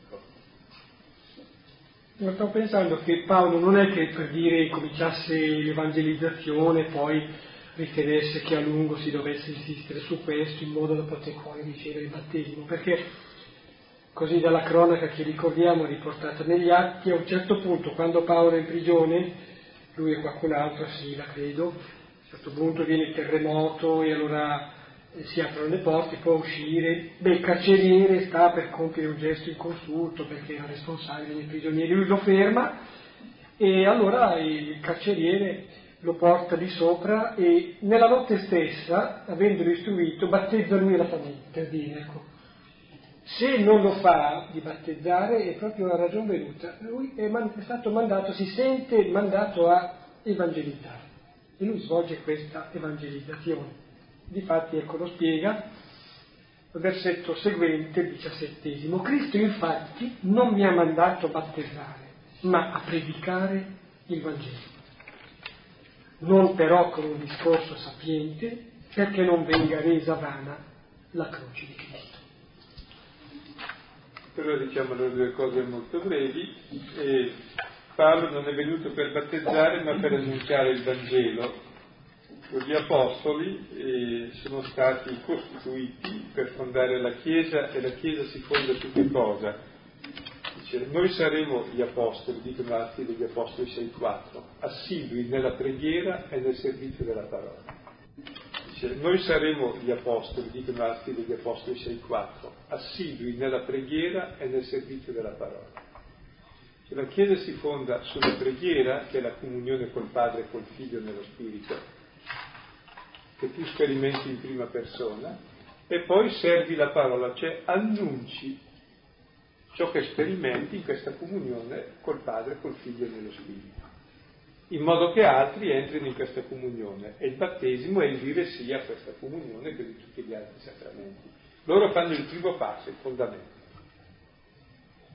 Ma sto pensando che Paolo non è che per dire cominciasse l'evangelizzazione e poi ritenesse che a lungo si dovesse insistere su questo in modo da poter poi ricevere il battesimo, perché così dalla cronaca che ricordiamo riportata negli atti, a un certo punto quando Paolo è in prigione, lui e qualcun altro, sì, la credo, a un certo punto viene il terremoto e allora si aprono le porte, può uscire, beh il carceriere sta per compiere un gesto inconsulto perché era responsabile dei prigionieri, lui lo ferma e allora il carceriere lo porta di sopra e nella notte stessa, avendolo istruito, battezza lui la famiglia, per dire, ecco, se non lo fa di battezzare è proprio la ragione venuta, lui è, man- è stato mandato, si sente mandato a evangelizzare. E lui svolge questa evangelizzazione. Difatti ecco lo spiega, il versetto seguente, il diciassettesimo, Cristo infatti non mi ha mandato a battezzare, ma a predicare il Vangelo. Non però con un discorso sapiente, perché non venga resa vana la croce di Cristo però diciamo le due cose molto brevi. E Paolo non è venuto per battezzare ma per annunciare il Vangelo. Gli apostoli eh, sono stati costituiti per fondare la Chiesa e la Chiesa si fonda su che cosa? Dice, noi saremo gli apostoli, dicono Atti degli Apostoli 6.4, assidui nella preghiera e nel servizio della parola dice, noi saremo gli apostoli, dicono Atti degli Apostoli 6.4, assidui nella preghiera e nel servizio della parola. Cioè, la Chiesa si fonda sulla preghiera, che è la comunione col Padre e col Figlio nello Spirito, che tu sperimenti in prima persona, e poi servi la parola, cioè annunci ciò che sperimenti in questa comunione col Padre e col Figlio nello Spirito in modo che altri entrino in questa comunione. E il battesimo è il dire sì a questa comunione per tutti gli altri sacramenti. Loro fanno il primo passo, il fondamento.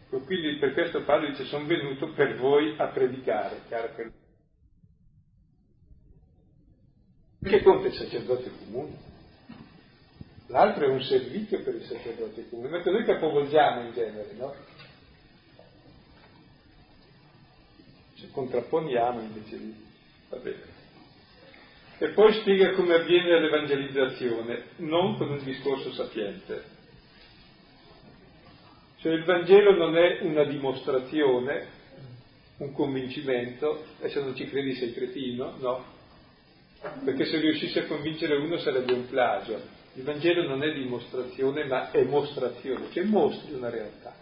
Quindi per questo Paolo dice sono venuto per voi a predicare, chiaro che... Che conta il sacerdote comune? L'altro è un servizio per il sacerdote comune, mentre noi capovolgiamo in genere, no? ci contrapponiamo invece di... Va bene. E poi spiega come avviene l'evangelizzazione, non con un discorso sapiente. Cioè il Vangelo non è una dimostrazione, un convincimento, e se non ci credi sei cretino, no. Perché se riuscissi a convincere uno sarebbe un plagio. Il Vangelo non è dimostrazione, ma è mostrazione, cioè mostri una realtà.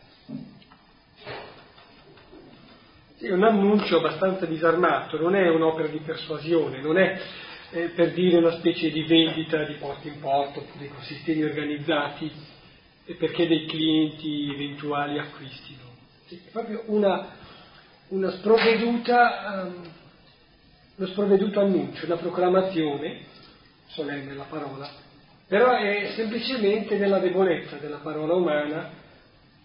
È un annuncio abbastanza disarmato, non è un'opera di persuasione, non è eh, per dire una specie di vendita di porta in porta, dei sistemi organizzati e perché dei clienti eventuali acquistino. È proprio una, una sprovveduta, um, uno sprovveduto annuncio, una proclamazione, solenne la parola, però è semplicemente nella debolezza della parola umana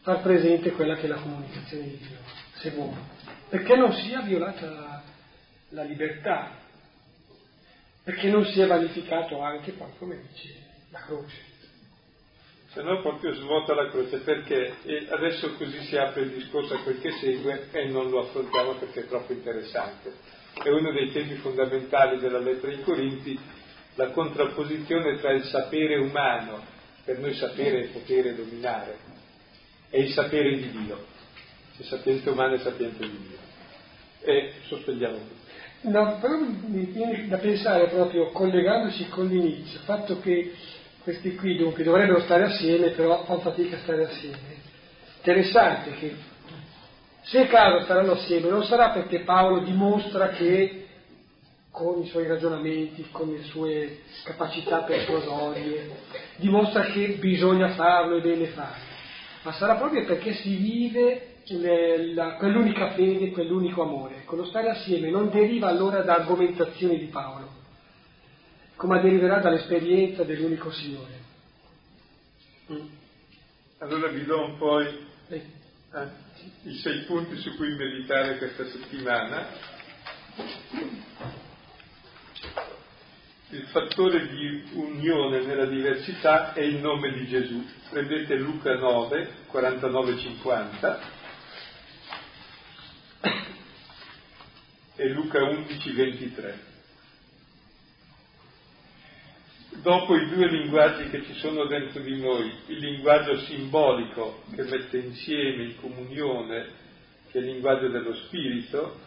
far presente quella che è la comunicazione di Dio, se vuole perché non sia violata la, la libertà, perché non sia vanificato anche poi, come dice, la croce. Se no proprio svuota la croce perché adesso così si apre il discorso a quel che segue e non lo affrontiamo perché è troppo interessante. È uno dei temi fondamentali della lettera ai Corinti, la contrapposizione tra il sapere umano, per noi sapere è potere dominare, e il sapere di Dio il sapiente umano e sapiente di Dio. E sospendiamo tutto. No, però mi viene da pensare proprio, collegandosi con l'inizio, il fatto che questi qui dunque dovrebbero stare assieme, però fanno fatica a stare assieme. Interessante che se è caso staranno assieme, non sarà perché Paolo dimostra che con i suoi ragionamenti, con le sue capacità persuasorie, dimostra che bisogna farlo e bene farlo, ma sarà proprio perché si vive la, quell'unica fede, quell'unico amore. Ecco, lo stare assieme non deriva allora da argomentazioni di Paolo, come deriverà dall'esperienza dell'unico Signore. Mm. Allora vi do un po' eh, i sei punti su cui meditare questa settimana. Il fattore di unione nella diversità è il nome di Gesù. Prendete Luca 9, 49-50 e Luca 11, 23. Dopo i due linguaggi che ci sono dentro di noi, il linguaggio simbolico che mette insieme in comunione, che è il linguaggio dello spirito,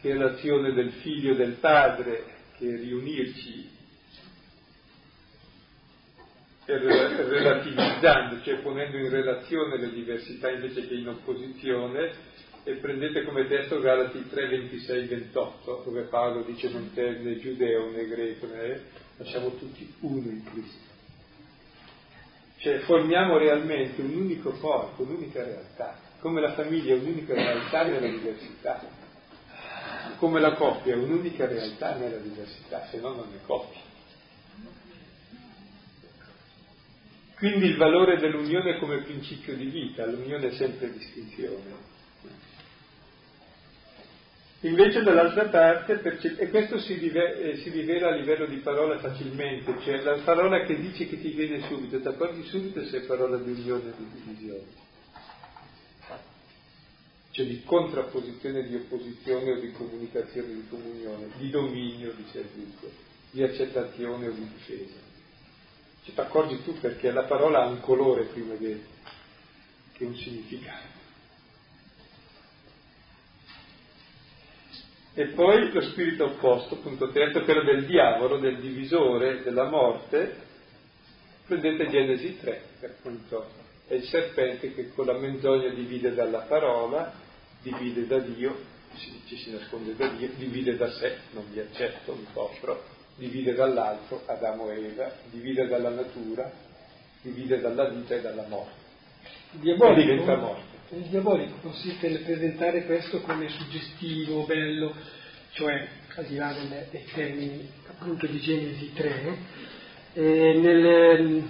che è l'azione del figlio e del padre, che è riunirci relativizzando, cioè ponendo in relazione le diversità invece che in opposizione, e prendete come testo Galati 3, 26, 28, dove Paolo dice non c'è né giudeo né greco, né, ma siamo tutti uno in Cristo. Cioè formiamo realmente un unico corpo, un'unica realtà, come la famiglia è un'unica realtà nella diversità, come la coppia è un'unica realtà nella diversità, se no non è coppia. Quindi il valore dell'unione come principio di vita, l'unione è sempre distinzione. Invece dall'altra parte, e questo si, eh, si, rivela a livello di parola facilmente, cioè la parola che dice che ti viene subito, ti accorgi subito se è parola di unione o di divisione. Cioè di contrapposizione, di opposizione o di comunicazione, di comunione, di dominio, di servizio, di accettazione o di difesa. Cioè ti accorgi tu perché la parola ha un colore prima che, che un significato. E poi lo spirito opposto, punto terzo, quello del diavolo, del divisore, della morte. Prendete Genesi 3, che appunto è il serpente che con la menzogna divide dalla parola, divide da Dio, ci si nasconde da Dio, divide da sé, non vi accetto, mi offro, divide dall'altro, Adamo e Eva, divide dalla natura, divide dalla vita e dalla morte. Il diabolico, diventa morte. Il diabolico consiste nel presentare questo come suggestivo, bello, cioè al di là delle, dei termini appunto di Genesi 3, eh, nel ehm,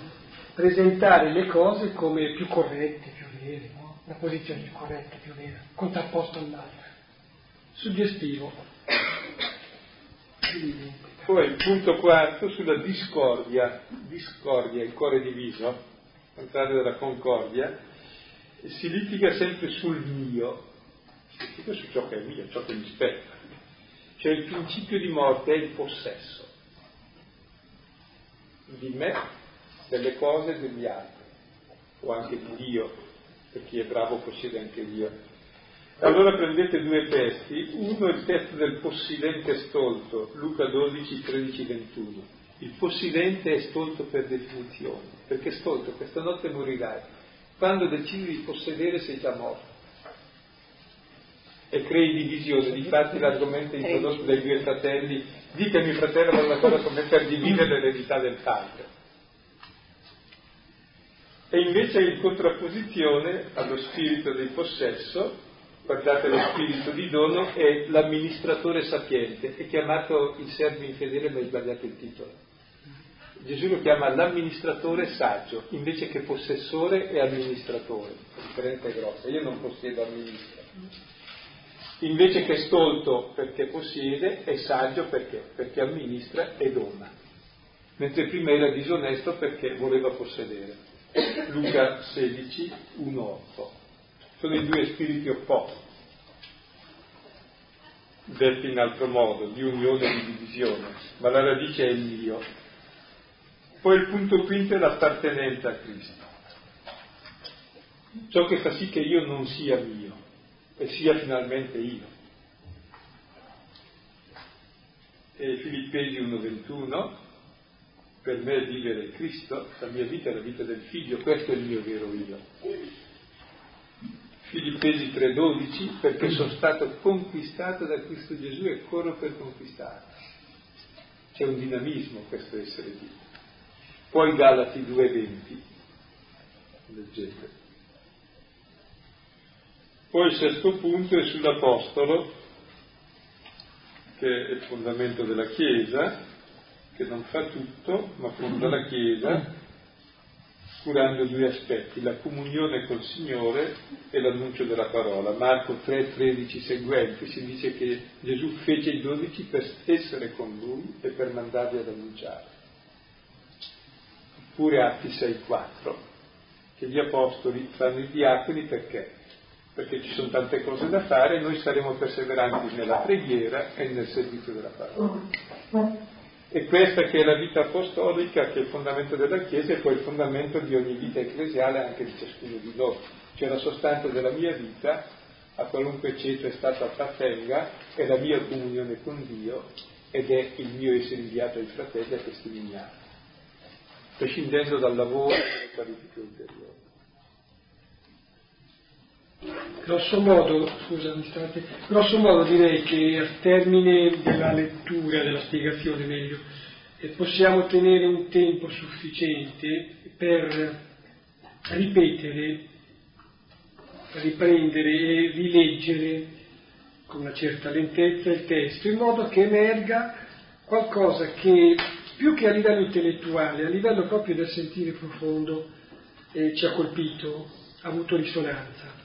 presentare le cose come più corrette, più vere, no? una posizione più corretta, più vera, contrapposto all'altra. Suggestivo. Poi il punto quarto sulla discordia, discordia, il cuore diviso, contrario della concordia, si litiga sempre sul mio, si litiga su ciò che è mio, ciò che mi spetta. Cioè il principio di morte è il possesso di me, delle cose e degli altri, o anche di Dio, per chi è bravo possiede anche Dio. Allora prendete due testi, uno è il testo del possidente stolto, Luca 12, 13, 21. Il possidente è stolto per definizione, perché stolto, questa notte morirai. Quando decidi di possedere sei già morto e crei divisione. Difatti l'argomento introdotto dai due fratelli, dica mio fratello una cosa come per dividere l'eredità del padre. E invece in contrapposizione allo spirito del possesso, guardate lo spirito di dono, è l'amministratore sapiente, è chiamato il servo infedele ma è sbagliato il titolo. Gesù lo chiama l'amministratore saggio, invece che possessore e amministratore. La differenza è grossa, io non possiedo amministro. Invece che stolto perché possiede, è saggio perché? Perché amministra e dona. Mentre prima era disonesto perché voleva possedere. Luca 16, 1, 8. Sono i due spiriti opposti, detti in altro modo, di unione e di divisione, ma la radice è il mio. Poi il punto quinto è l'appartenenza a Cristo. Ciò che fa sì che io non sia mio e sia finalmente io. E Filippesi 1.21, per me vivere Cristo, la mia vita è la vita del figlio, questo è il mio vero io. Filippesi 3.12, perché sono stato conquistato da Cristo Gesù e corro per conquistarlo. C'è un dinamismo questo essere Dio. Poi Galati 2.20, leggete. Poi il sesto punto è sull'Apostolo, che è il fondamento della Chiesa, che non fa tutto, ma fonda la Chiesa, curando due aspetti, la comunione col Signore e l'annuncio della parola. Marco 3, 13 seguenti si dice che Gesù fece i dodici per essere con lui e per mandarli ad annunciare. Oppure Atti 6, 4, che gli apostoli fanno i diaconi perché? perché ci sono tante cose da fare, noi saremo perseveranti nella preghiera e nel servizio della parola. E questa che è la vita apostolica, che è il fondamento della Chiesa e poi il fondamento di ogni vita ecclesiale anche di ciascuno di noi. Cioè la sostanza della mia vita, a qualunque ceto è stata appartenga, è la mia comunione con Dio ed è il mio essere inviato ai fratelli a testimoniare, prescindendo dal lavoro e dalle qualifiche ulteriori. Grosso modo, scusa un istante, grosso modo direi che al termine della lettura, della spiegazione meglio, eh, possiamo ottenere un tempo sufficiente per ripetere, riprendere e rileggere con una certa lentezza il testo, in modo che emerga qualcosa che più che a livello intellettuale, a livello proprio del sentire profondo, eh, ci ha colpito, ha avuto risonanza.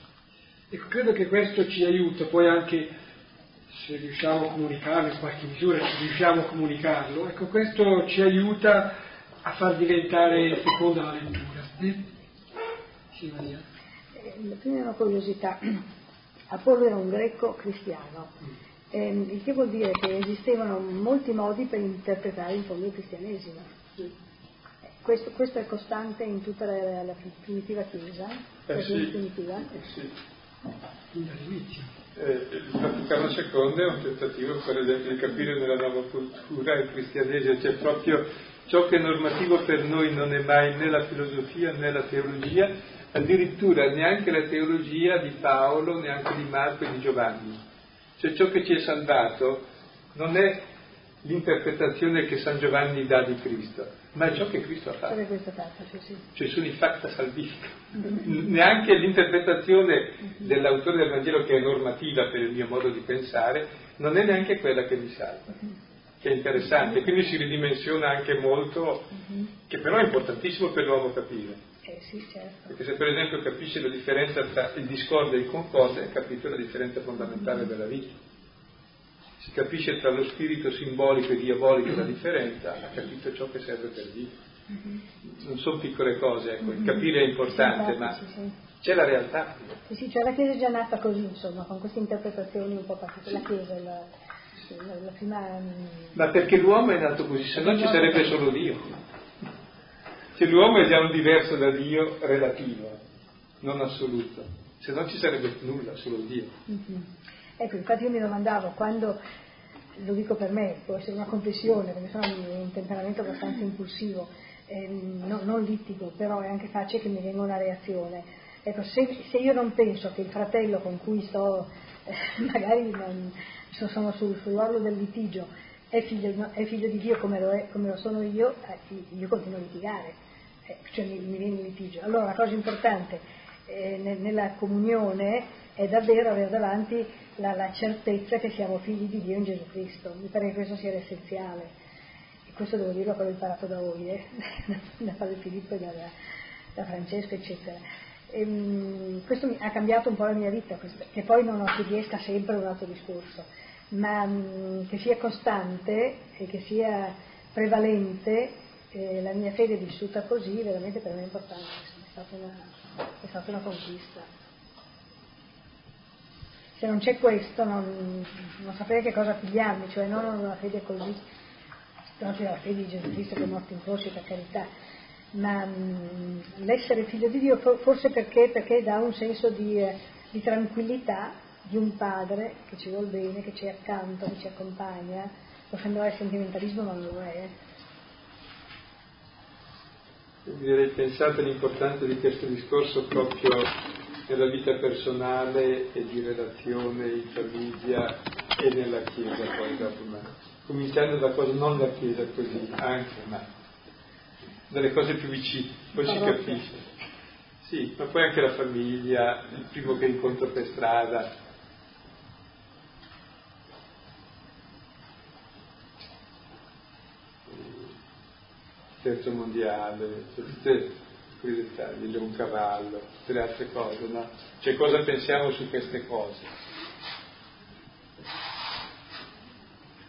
Ecco, credo che questo ci aiuta poi anche, se riusciamo a comunicarlo in qualche misura, se riusciamo a comunicarlo, ecco, questo ci aiuta a far diventare seconda la lettura. Eh? Sì, Maria. Eh, prima una curiosità. Apollo era un greco cristiano, eh, il che vuol dire che esistevano molti modi per interpretare in fondo il cristianesimo. Questo, questo, è costante in tutta la, la primitiva Chiesa? Eh sì, primitiva? Eh sì. Eh, il Vaticano II è un tentativo, per esempio, di capire nella nuova cultura il cristianesimo, cioè proprio ciò che è normativo per noi non è mai né la filosofia né la teologia, addirittura neanche la teologia di Paolo, neanche di Marco e di Giovanni. Cioè ciò che ci è salvato non è l'interpretazione che San Giovanni dà di Cristo, ma è ciò che Cristo ha fatto. Cioè sono i facta salvifica. Neanche l'interpretazione dell'autore del Vangelo che è normativa per il mio modo di pensare, non è neanche quella che mi salva, che è interessante, quindi si ridimensiona anche molto, che però è importantissimo per l'uomo capire. Sì, certo. Perché se per esempio capisce la differenza tra il discordo e il concorde, ha capito la differenza fondamentale della vita si capisce tra lo spirito simbolico e diabolico la differenza, ha capito ciò che serve per vivere. Non sono piccole cose, ecco, il capire è importante, ma c'è la realtà. Sì, sì, cioè la Chiesa è già nata così, insomma, con queste interpretazioni un po' particolari. La Chiesa, la, la, prima... Mm, ma perché l'uomo è nato così, se no ci sarebbe solo Dio. Cioè l'uomo è già un diverso da Dio relativo, non assoluto, se no ci sarebbe nulla, solo Dio. Mm-hmm. Ecco, infatti io mi domandavo quando, lo dico per me, può essere una confessione, perché sono un temperamento abbastanza impulsivo, eh, no, non litigo, però è anche facile che mi venga una reazione. Ecco, se, se io non penso che il fratello con cui sto, eh, magari non, sono sul, sull'orlo del litigio, è figlio, è figlio, di Dio come lo, è, come lo sono io, eh, io continuo a litigare, eh, cioè mi, mi viene il litigio. Allora la cosa importante eh, nella comunione è davvero avere davanti la, la, certezza che siamo figli di Dio in Gesù Cristo. Mi pare che questo sia l'essenziale. Questo devo dirlo che l'ho imparato da voi, eh? da Padre Filippo e da, da Francesco, eccetera. E, um, questo mi, ha cambiato un po' la mia vita, questo, che poi non si riesca sempre un altro discorso, ma um, che sia costante e che sia prevalente eh, la mia fede vissuta così, veramente per me è importante, è stata una, è stata una conquista. Se non c'è questo non, non saprei che cosa pigliarmi, cioè non una fede così, proprio la fede di Gesù Cristo che è morto in croce per carità, ma mh, l'essere figlio di Dio forse perché, perché dà un senso di, eh, di, tranquillità di un padre che ci vuole bene, che ci è accanto, che ci accompagna, può sembrare sentimentalismo ma non lo è. Direi pensate all'importanza di questo discorso proprio nella vita personale e di relazione in famiglia e nella Chiesa poi dopo, ma cominciando da cose, non la Chiesa così, anche, ma dalle cose più vicine, poi si capisce. Sì, ma poi anche la famiglia, il primo che incontro per strada. Terzo mondiale, cioè tutte quei dettagli, un cavallo, tutte le altre cose, no? Cioè cosa pensiamo su queste cose?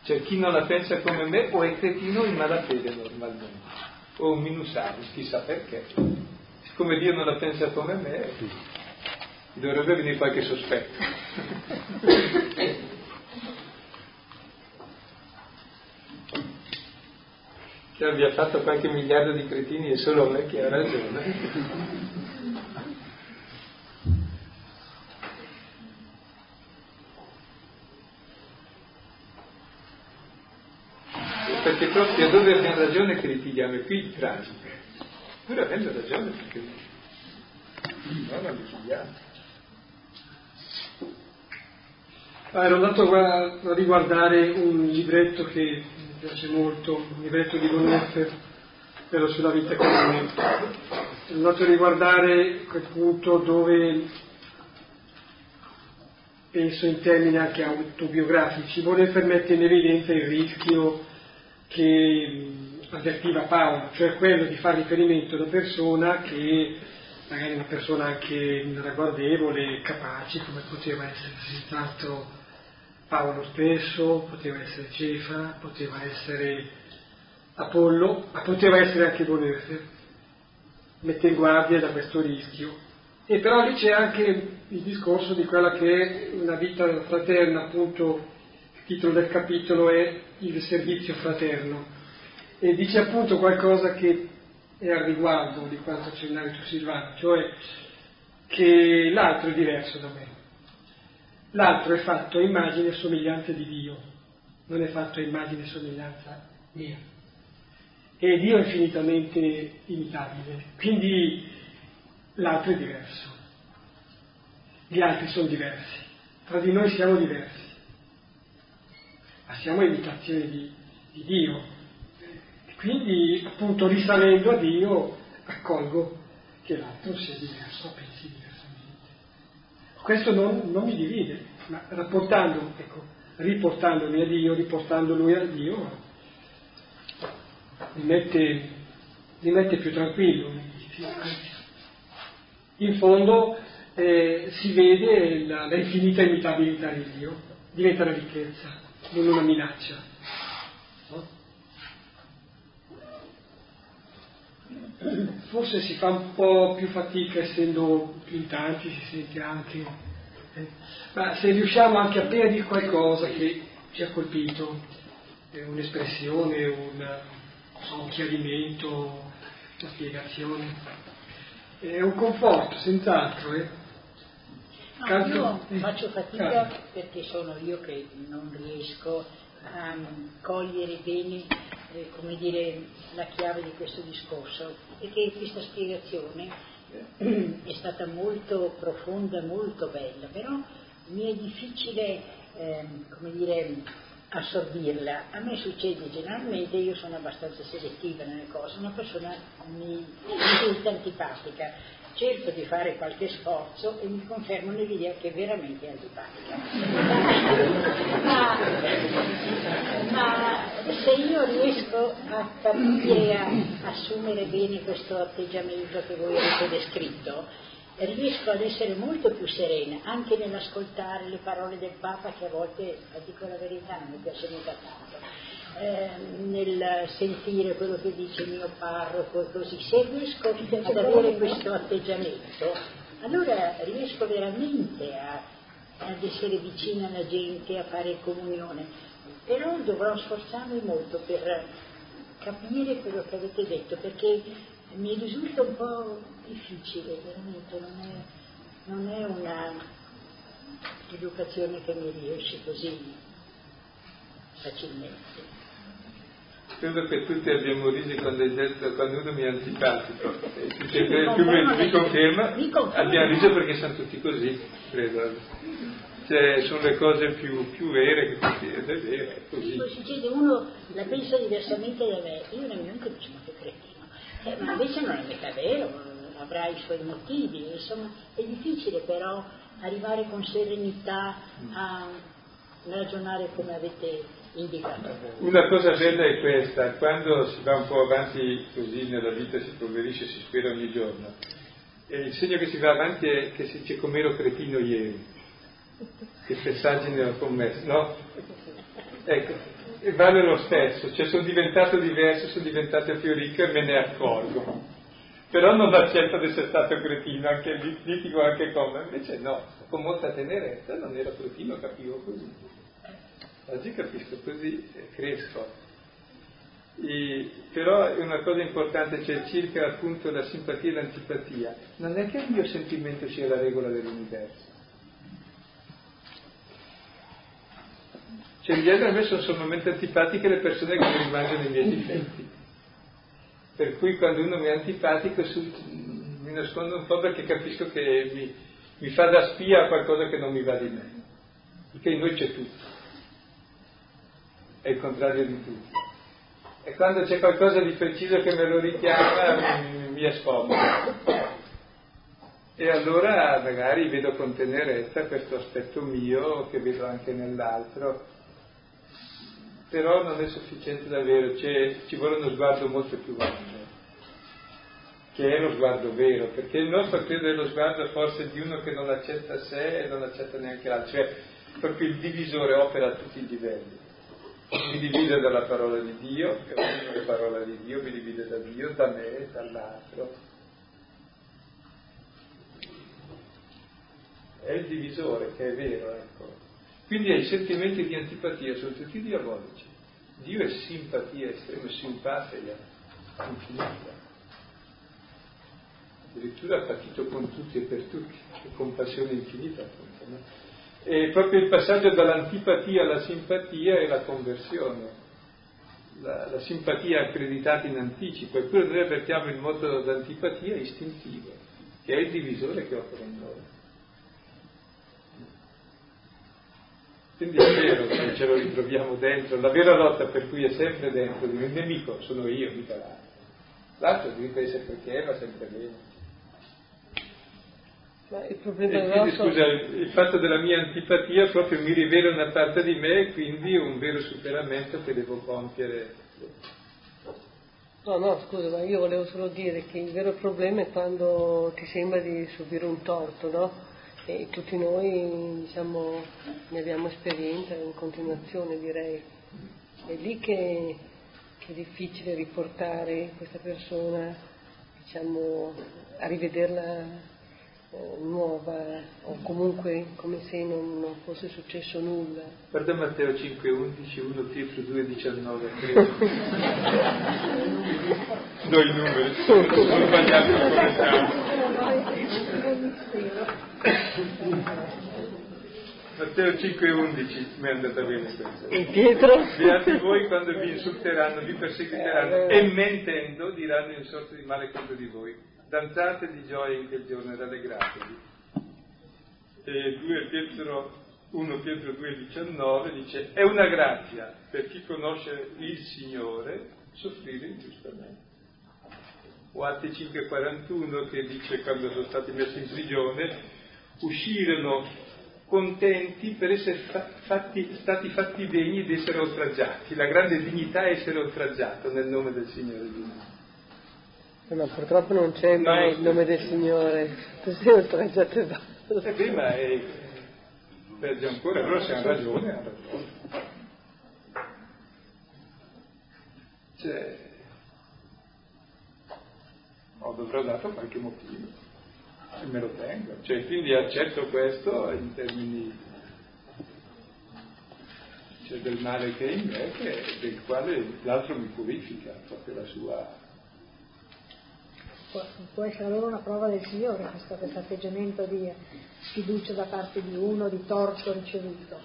Cioè chi non la pensa come me o è cretino in malafede normalmente, o un minusano, chissà perché. Siccome Dio non la pensa come me, dovrebbe venire qualche sospetto. Se abbia fatto qualche miliardo di cretini è solo me che ha ragione. perché proprio dove abbiamo ragione che litighiamo, è qui il tragico. Pur avendo ragione perché no, non litighiamo. Ah, ero andato a riguardare un libretto che piace molto, un libretto di Bonhoeffer, quello sulla vita comune. Sono andato a riguardare quel punto dove penso in termini anche autobiografici. Bonhoeffer mette in evidenza il rischio che avvertiva Paolo, cioè quello di fare riferimento a una persona che magari una persona anche ragguardevole, capace, come poteva essere senz'altro Paolo stesso, poteva essere Cefa, poteva essere Apollo, ma poteva essere anche Bonhoeffer, mette in guardia da questo rischio. E però lì c'è anche il discorso di quella che è una vita fraterna, appunto il titolo del capitolo è Il servizio fraterno e dice appunto qualcosa che è al riguardo di quanto accennavi tu Silvano, cioè che l'altro è diverso da me. L'altro è fatto a immagine e somiglianza di Dio, non è fatto a immagine e somiglianza mia. E Dio è infinitamente imitabile, quindi l'altro è diverso. Gli altri sono diversi, tra di noi siamo diversi ma siamo imitazioni di, di Dio. Quindi, appunto, risalendo a Dio, accolgo che l'altro sia diverso, pensi diversamente. Questo non, non mi divide, ma rapportando, ecco, riportandomi a Dio, riportando lui a Dio, mi mette, mi mette più tranquillo. In fondo eh, si vede la, la infinita imitabilità di Dio, diventa la ricchezza non una minaccia. No? Forse si fa un po' più fatica essendo più in tanti, si sente anche, eh, ma se riusciamo anche appena a dire qualcosa che ci ha colpito, eh, un'espressione, un, so, un chiarimento, una spiegazione, è un conforto, senz'altro. Eh? No, io faccio fatica perché sono io che non riesco a cogliere bene eh, come dire, la chiave di questo discorso e che questa spiegazione è stata molto profonda, molto bella, però mi è difficile eh, come dire, assorbirla. A me succede generalmente, io sono abbastanza selettiva nelle cose, una persona mi risulta antipatica, cerco di fare qualche sforzo e mi confermano l'idea che è veramente antipatica. ma, ma, se io riesco a capire, a assumere bene questo atteggiamento che voi avete descritto, riesco ad essere molto più serena anche nell'ascoltare le parole del Papa che a volte, a dico la verità, non mi piace mica tanto eh, nel sentire quello che dice il mio parroco e così, se riesco ad avere questo atteggiamento, allora riesco veramente a, ad essere vicina alla gente, a fare comunione, però dovrò sforzarmi molto per capire quello che avete detto, perché mi risulta un po' difficile, veramente, non è, non è una educazione che mi riesce così facilmente credo che tutti abbiamo riso quando detto quando uno mi è antipatico e tu sempre più mi, conferma, abbiamo riso perché sono tutti così, credo. Cioè, sono le cose più, più vere che ed è vero, è così. Succede, uno la pensa diversamente da me, io nemmeno capisco ma che cretino, eh, ma invece non è mica vero, avrà i suoi motivi, insomma, è difficile però arrivare con serenità a ragionare come avete. Una cosa bella è questa, quando si va un po' avanti così nella vita, si progredisce, si spera ogni giorno, e il segno che si va avanti è che si dice come ero cretino ieri, che ne ho commesso, no? Ecco, vale lo stesso, cioè sono diventato diverso, sono diventato più ricco e me ne accorgo. Però non accetto di essere stato cretino, anche lì litigo anche come, invece no, con molta tenerezza non ero cretino, capivo così. Oggi capisco così, cresco. E, però è una cosa importante, cioè circa appunto la simpatia e l'antipatia. Non è che il mio sentimento sia la regola dell'universo. Cioè, in genere a me sono sommamente antipatiche le persone che mi rimangono i miei difetti. Per cui quando uno mi è antipatico su, mi nascondo un po' perché capisco che mi, mi fa da spia a qualcosa che non mi va di me. Perché in noi c'è tutto. È il contrario di tutto. E quando c'è qualcosa di preciso che me lo richiama, mi, mi espongo. E allora magari vedo con tenerezza questo aspetto mio che vedo anche nell'altro però non è sufficiente davvero, cioè, ci vuole uno sguardo molto più ampio, che è lo sguardo vero, perché il nostro credo è lo sguardo forse di uno che non accetta sé e non accetta neanche l'altro, cioè proprio il divisore opera a tutti i livelli. Mi divide dalla parola di Dio, che la parola di Dio, mi divide da Dio, da me, dall'altro. È il divisore che è vero, ecco. Quindi i sentimenti di antipatia sono tutti diabolici. Dio è simpatia estrema, simpatia infinita. Addirittura ha patito con tutti e per tutti, è compassione infinita appunto. No? E proprio il passaggio dall'antipatia alla simpatia è la conversione. La, la simpatia accreditata in anticipo, eppure noi avvertiamo il modo d'antipatia istintivo, che è il divisore che opera in noi. Quindi è vero che ce lo ritroviamo dentro, la vera lotta per cui è sempre dentro, il nemico sono io, mica l'altro. L'altro essere perché va sempre bene. Ma il problema e quindi, nostro... scusa, il fatto della mia antipatia proprio mi rivela una parte di me e quindi un vero superamento che devo compiere. No, no, scusa, ma io volevo solo dire che il vero problema è quando ti sembra di subire un torto, no? e tutti noi diciamo, ne abbiamo esperienza in continuazione direi. È lì che, che è difficile riportare questa persona diciamo, a rivederla eh, nuova o comunque come se non, non, fosse successo nulla. Guarda Matteo 5,11, 1 Pietro 2,19, credo. Do i numeri, sono sbagliato come siamo. Matteo 5,11 mi è andata bene questo. E Pietro? Beati voi quando vi insulteranno, vi perseguiteranno e mentendo diranno in sorte di male contro di voi. Danzate di gioia in quel giorno e rallegratevi. E 2 Pietro, 1 Pietro 2,19 dice è una grazia per chi conosce il Signore soffrire ingiustamente o Atti 5,41 che dice quando sono stati messi in prigione, uscirono contenti per essere fatti, stati fatti degni di essere oltraggiati. La grande dignità è essere oltraggiato nel nome del Signore Dio. Ma purtroppo non c'è mai no, il nome del Signore, tu sei oltraggiato e basta. E prima è peggio ancora, però se hanno ragione, hanno ragione. Cioè, ho dovrò dato qualche motivo e me lo tengo. Cioè, quindi accetto questo in termini cioè, del male che è in me, che, del quale l'altro mi purifica, proprio la sua... Può, essere allora una prova del Signore questo, questo atteggiamento di fiducia da parte di uno, di torto ricevuto.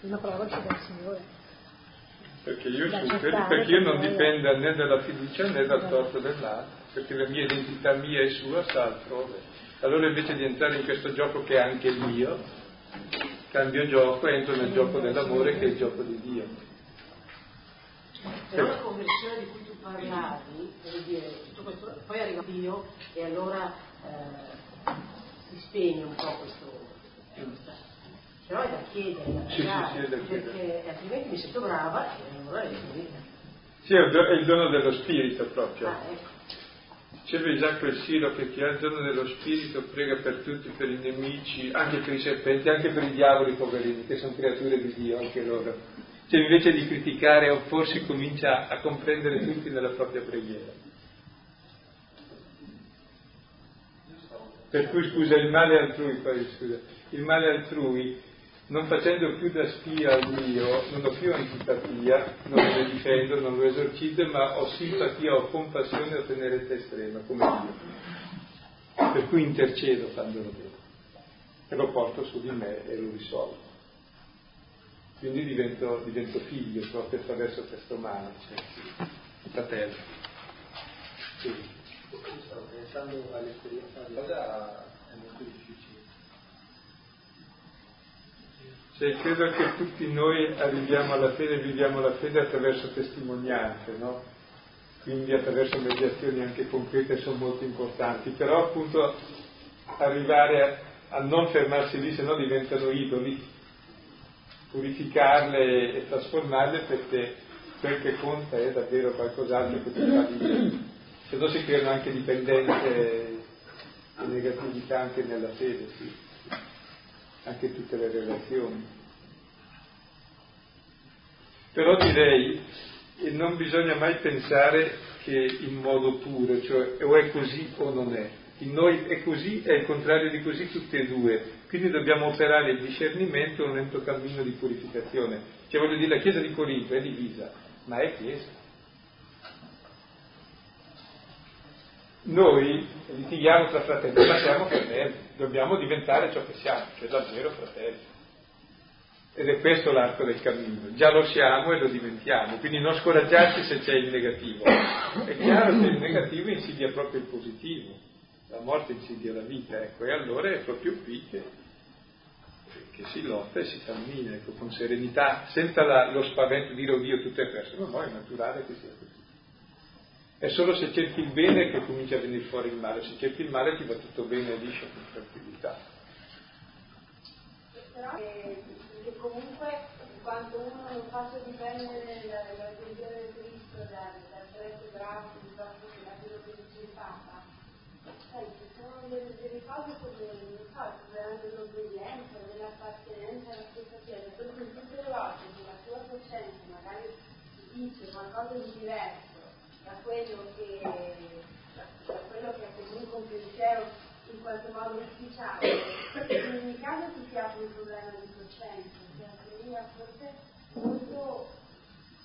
Una prova che dal Signore perché io, superi, perché io non dipendo né dalla fiducia né dal torto dell'altro perché la mia identità mia e sua sta altrove. Allora invece di entrare in questo gioco che è anche il mio, cambio gioco e entro nel gioco dell'amore che è il gioco di Dio. Però la conversione di cui tu parlavi, dire, tutto questo, poi arriva Dio e allora eh, si spegne un po' questo. Però è da chiedere, da sì, pregare, sì, sì, da perché altrimenti mi sento brava e allora è Sì, è il dono dello spirito proprio. Ah, ecco. Diceva Giacomo il Siro che chi ha il dono dello Spirito prega per tutti, per i nemici, anche per i serpenti, anche per i diavoli poverini, che sono creature di Dio anche loro. Cioè invece di criticare e opporsi comincia a comprendere tutti nella propria preghiera. Per cui scusa, il male altrui, scusa, il male altrui non facendo più da spia al mio, non ho più antipatia, non lo difendo, non lo esorcizzo, ma ho simpatia, ho compassione, ho tenerezza estrema, come Dio. Per cui intercedo quando lo vedo e lo porto su di me e lo risolvo. Quindi divento, divento figlio proprio attraverso questo mano, cioè, fratello. Sì. Stavo pensando all'esperienza di cosa è molto difficile Cioè, credo che tutti noi arriviamo alla fede, viviamo la fede attraverso testimonianze, no? Quindi attraverso mediazioni anche concrete sono molto importanti, però appunto arrivare a, a non fermarsi lì, se no diventano idoli, purificarle e trasformarle perché quel che conta è davvero qualcos'altro che ti fa vivere. Se no si creano anche dipendenze e negatività anche nella fede, sì anche tutte le relazioni. Però direi che non bisogna mai pensare che in modo puro, cioè o è così o non è. In noi è così è il contrario di così tutte e due. Quindi dobbiamo operare il discernimento in un lento cammino di purificazione. Cioè voglio dire, la Chiesa di Corinto è divisa, ma è Chiesa. Noi litighiamo tra fratelli, ma siamo fratelli, dobbiamo diventare ciò che siamo, cioè davvero fratelli. Ed è questo l'arco del cammino, già lo siamo e lo diventiamo, quindi non scoraggiarci se c'è il negativo. È chiaro che il negativo insidia proprio il positivo, la morte insidia la vita, ecco, e allora è proprio qui che, che si lotta e si cammina, ecco, con serenità, senza la, lo spavento di dire oddio tutto è perso, no, no, è naturale che sia così. È solo se cerchi il bene che comincia a venire fuori il male, se cerchi il male ti va tutto bene liscio con tranquillità. Però che, comunque quando uno non faccia dipendere la, la del Cristo dal, dal prezzo bravo piuttosto che da quello che dice il Papa, sai, ci sono delle, delle come, non so, veramente l'obbedienza, dell'appartenenza alla chiesa, per cui tutte le volte che la tua coscienza magari dice qualcosa di diverso, da quello che, da, quello che è comunque un pensiero in qualche modo ufficiale, in ogni caso ti si apre un problema di coscienza, che assomiglia forse molto,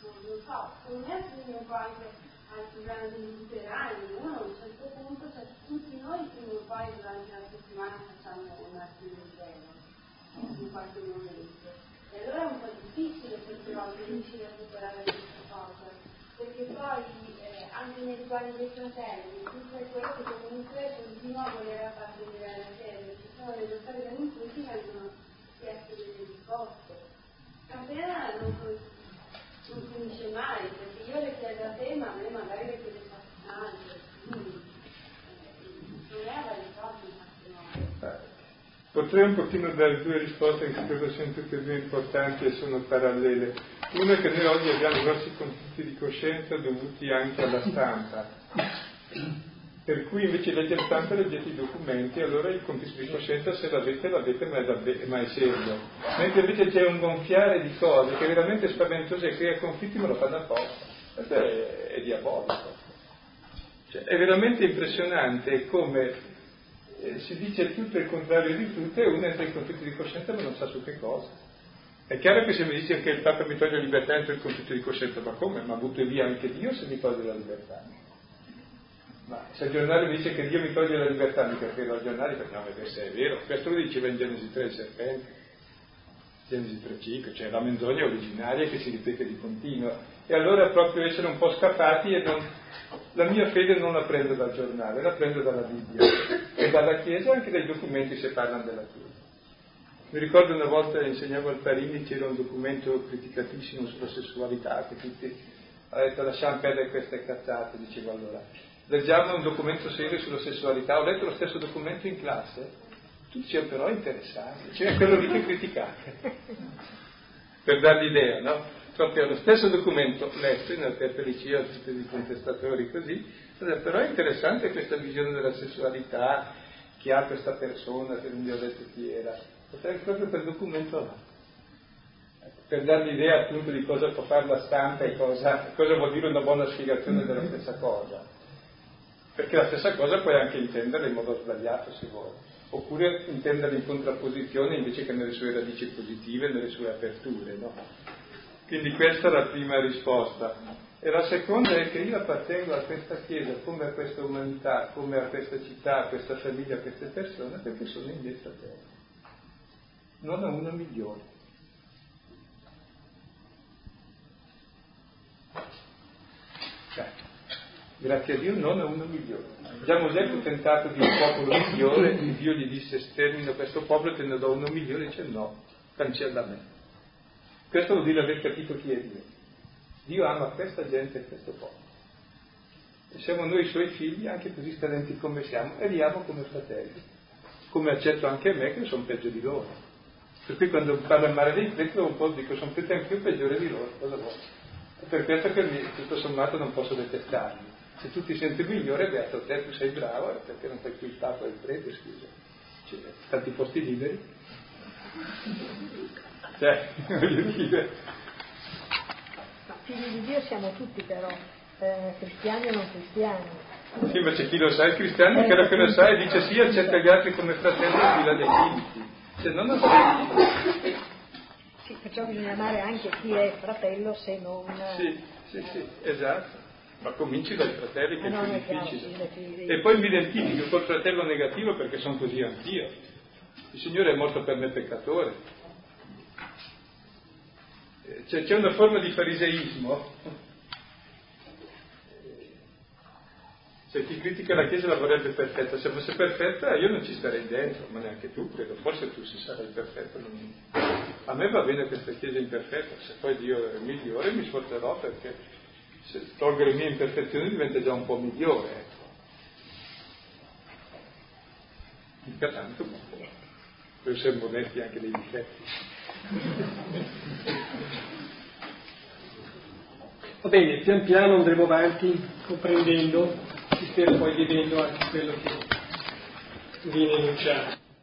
non lo so, secondo me assomiglia un po' anche al problema degli luterani, uno a un certo punto, cioè tutti noi prima o poi durante la settimana facciamo un attimo di zero, in qualche momento. E allora è un po' difficile certe volte riuscire a superare questa cosa, perché poi anche nei riguardi dei fratelli, tutto è quello che comunque continua a voler appartenere alla Chiesa. Ci sono delle storie che non tutti vengono chieste delle risposte. Appena non, non finisce mai, perché io le chiedo a te, ma a me magari le chiede qualcun altro. Non è risposta in qualche. Potrei un pochino dare due risposte che credo siano tutte e due importanti e sono parallele. Una è che noi oggi abbiamo i nostri conflitti di coscienza dovuti anche alla stampa, per cui invece di leggere stampa leggete i documenti, allora il conflitto di coscienza se l'avete l'avete ma è, davvero, ma è serio. Mentre invece c'è un gonfiare di cose che è veramente spaventoso e crea conflitti ma lo fanno apposta. Questo è, è diabolico. Cioè, è veramente impressionante come eh, si dice tutto il contrario di tutto e uno entra in conflitto di coscienza ma non sa su che cosa. È chiaro che se mi dice che il Papa mi toglie la libertà entro in conflitto di coscienza, ma come? Ma butto via anche Dio se mi toglie la libertà. Ma se il giornale dice che Dio mi toglie la libertà, mica credo al giornale perché non vedere se è vero. Questo lo diceva in Genesi 3 il serpente, Genesi 3.5, cioè la menzogna originaria che si ripete di continuo. E allora proprio essere un po' scappati e non, la mia fede non la prendo dal giornale, la prendo dalla Bibbia e dalla Chiesa e anche dai documenti se parlano della Chiesa. Mi ricordo una volta insegnavo al Parini, c'era un documento criticatissimo sulla sessualità, che tutti ha detto lasciamo perdere queste cazzate, dicevo allora. Leggiamo un documento serio sulla sessualità, ho letto lo stesso documento in classe, tutti c'erano però interessati, c'era quello lì che criticate, per dargli idea, no? proprio lo stesso documento letto in altre liceo, tutti i contestatori così, però è interessante questa visione della sessualità che ha questa persona, che non vi ho detto chi era, potrei proprio quel documento là, per dare l'idea appunto di cosa può fare la stampa e cosa, cosa vuol dire una buona spiegazione della stessa cosa, perché la stessa cosa puoi anche intenderla in modo sbagliato se vuoi. oppure intenderlo in contrapposizione invece che nelle sue radici positive, nelle sue aperture. No? Quindi questa è la prima risposta. E la seconda è che io appartengo a questa Chiesa come a questa umanità, come a questa città, a questa famiglia, a queste persone, perché sono in mezzo a te. Non a uno migliore. Cioè, grazie a Dio non a uno migliore. Già Mosè fu tentato di un popolo migliore, e Dio gli disse stermino questo popolo e te ne do uno migliore, dice no, cancella me. Questo vuol dire aver capito chi è Dio. Dio ama questa gente e questo popolo. E siamo noi suoi figli, anche così scadenti come siamo, e li amo come fratelli. Come accetto anche me che sono peggio di loro. Per cui quando parlo al mare dei preti un po' dico sono preti anche io peggiore di loro, cosa vuoi? È per questo che tutto sommato non posso detestarli se tu ti senti migliore, beato te, tu sei bravo, eh, perché non fai più il capo del prete, scusa. C'è tanti posti liberi. Cioè, voglio dire. Ma figli di Dio siamo tutti però, eh, cristiani o non cristiani. Sì, ma c'è chi lo sa, il cristiano, che che lo sa e dice sì, accetta gli altri come fratelli e fila dei limiti. Se no non sei Sì, perciò bisogna amare anche chi è fratello se non... Sì, sì, sì, esatto ma cominci dai fratelli che è più difficile. E poi mi identifico col fratello negativo perché sono così anch'io. Il Signore è morto per me peccatore. Eh, c'è, una forma di fariseismo. Se chi critica la Chiesa la vorrebbe perfetta, se fosse perfetta io non ci starei dentro, ma neanche tu credo, forse tu si sarai perfetto. Non... A me va bene questa Chiesa imperfetta, se poi Dio è migliore mi sforzerò perché tolgo le mie imperfezioni diventa già un po' migliore. Ecco. Mica tanto, ma per essere modesti anche dei difetti. Va bene, pian piano andremo avanti comprendendo, si spera poi vivendo anche quello che viene enunciato.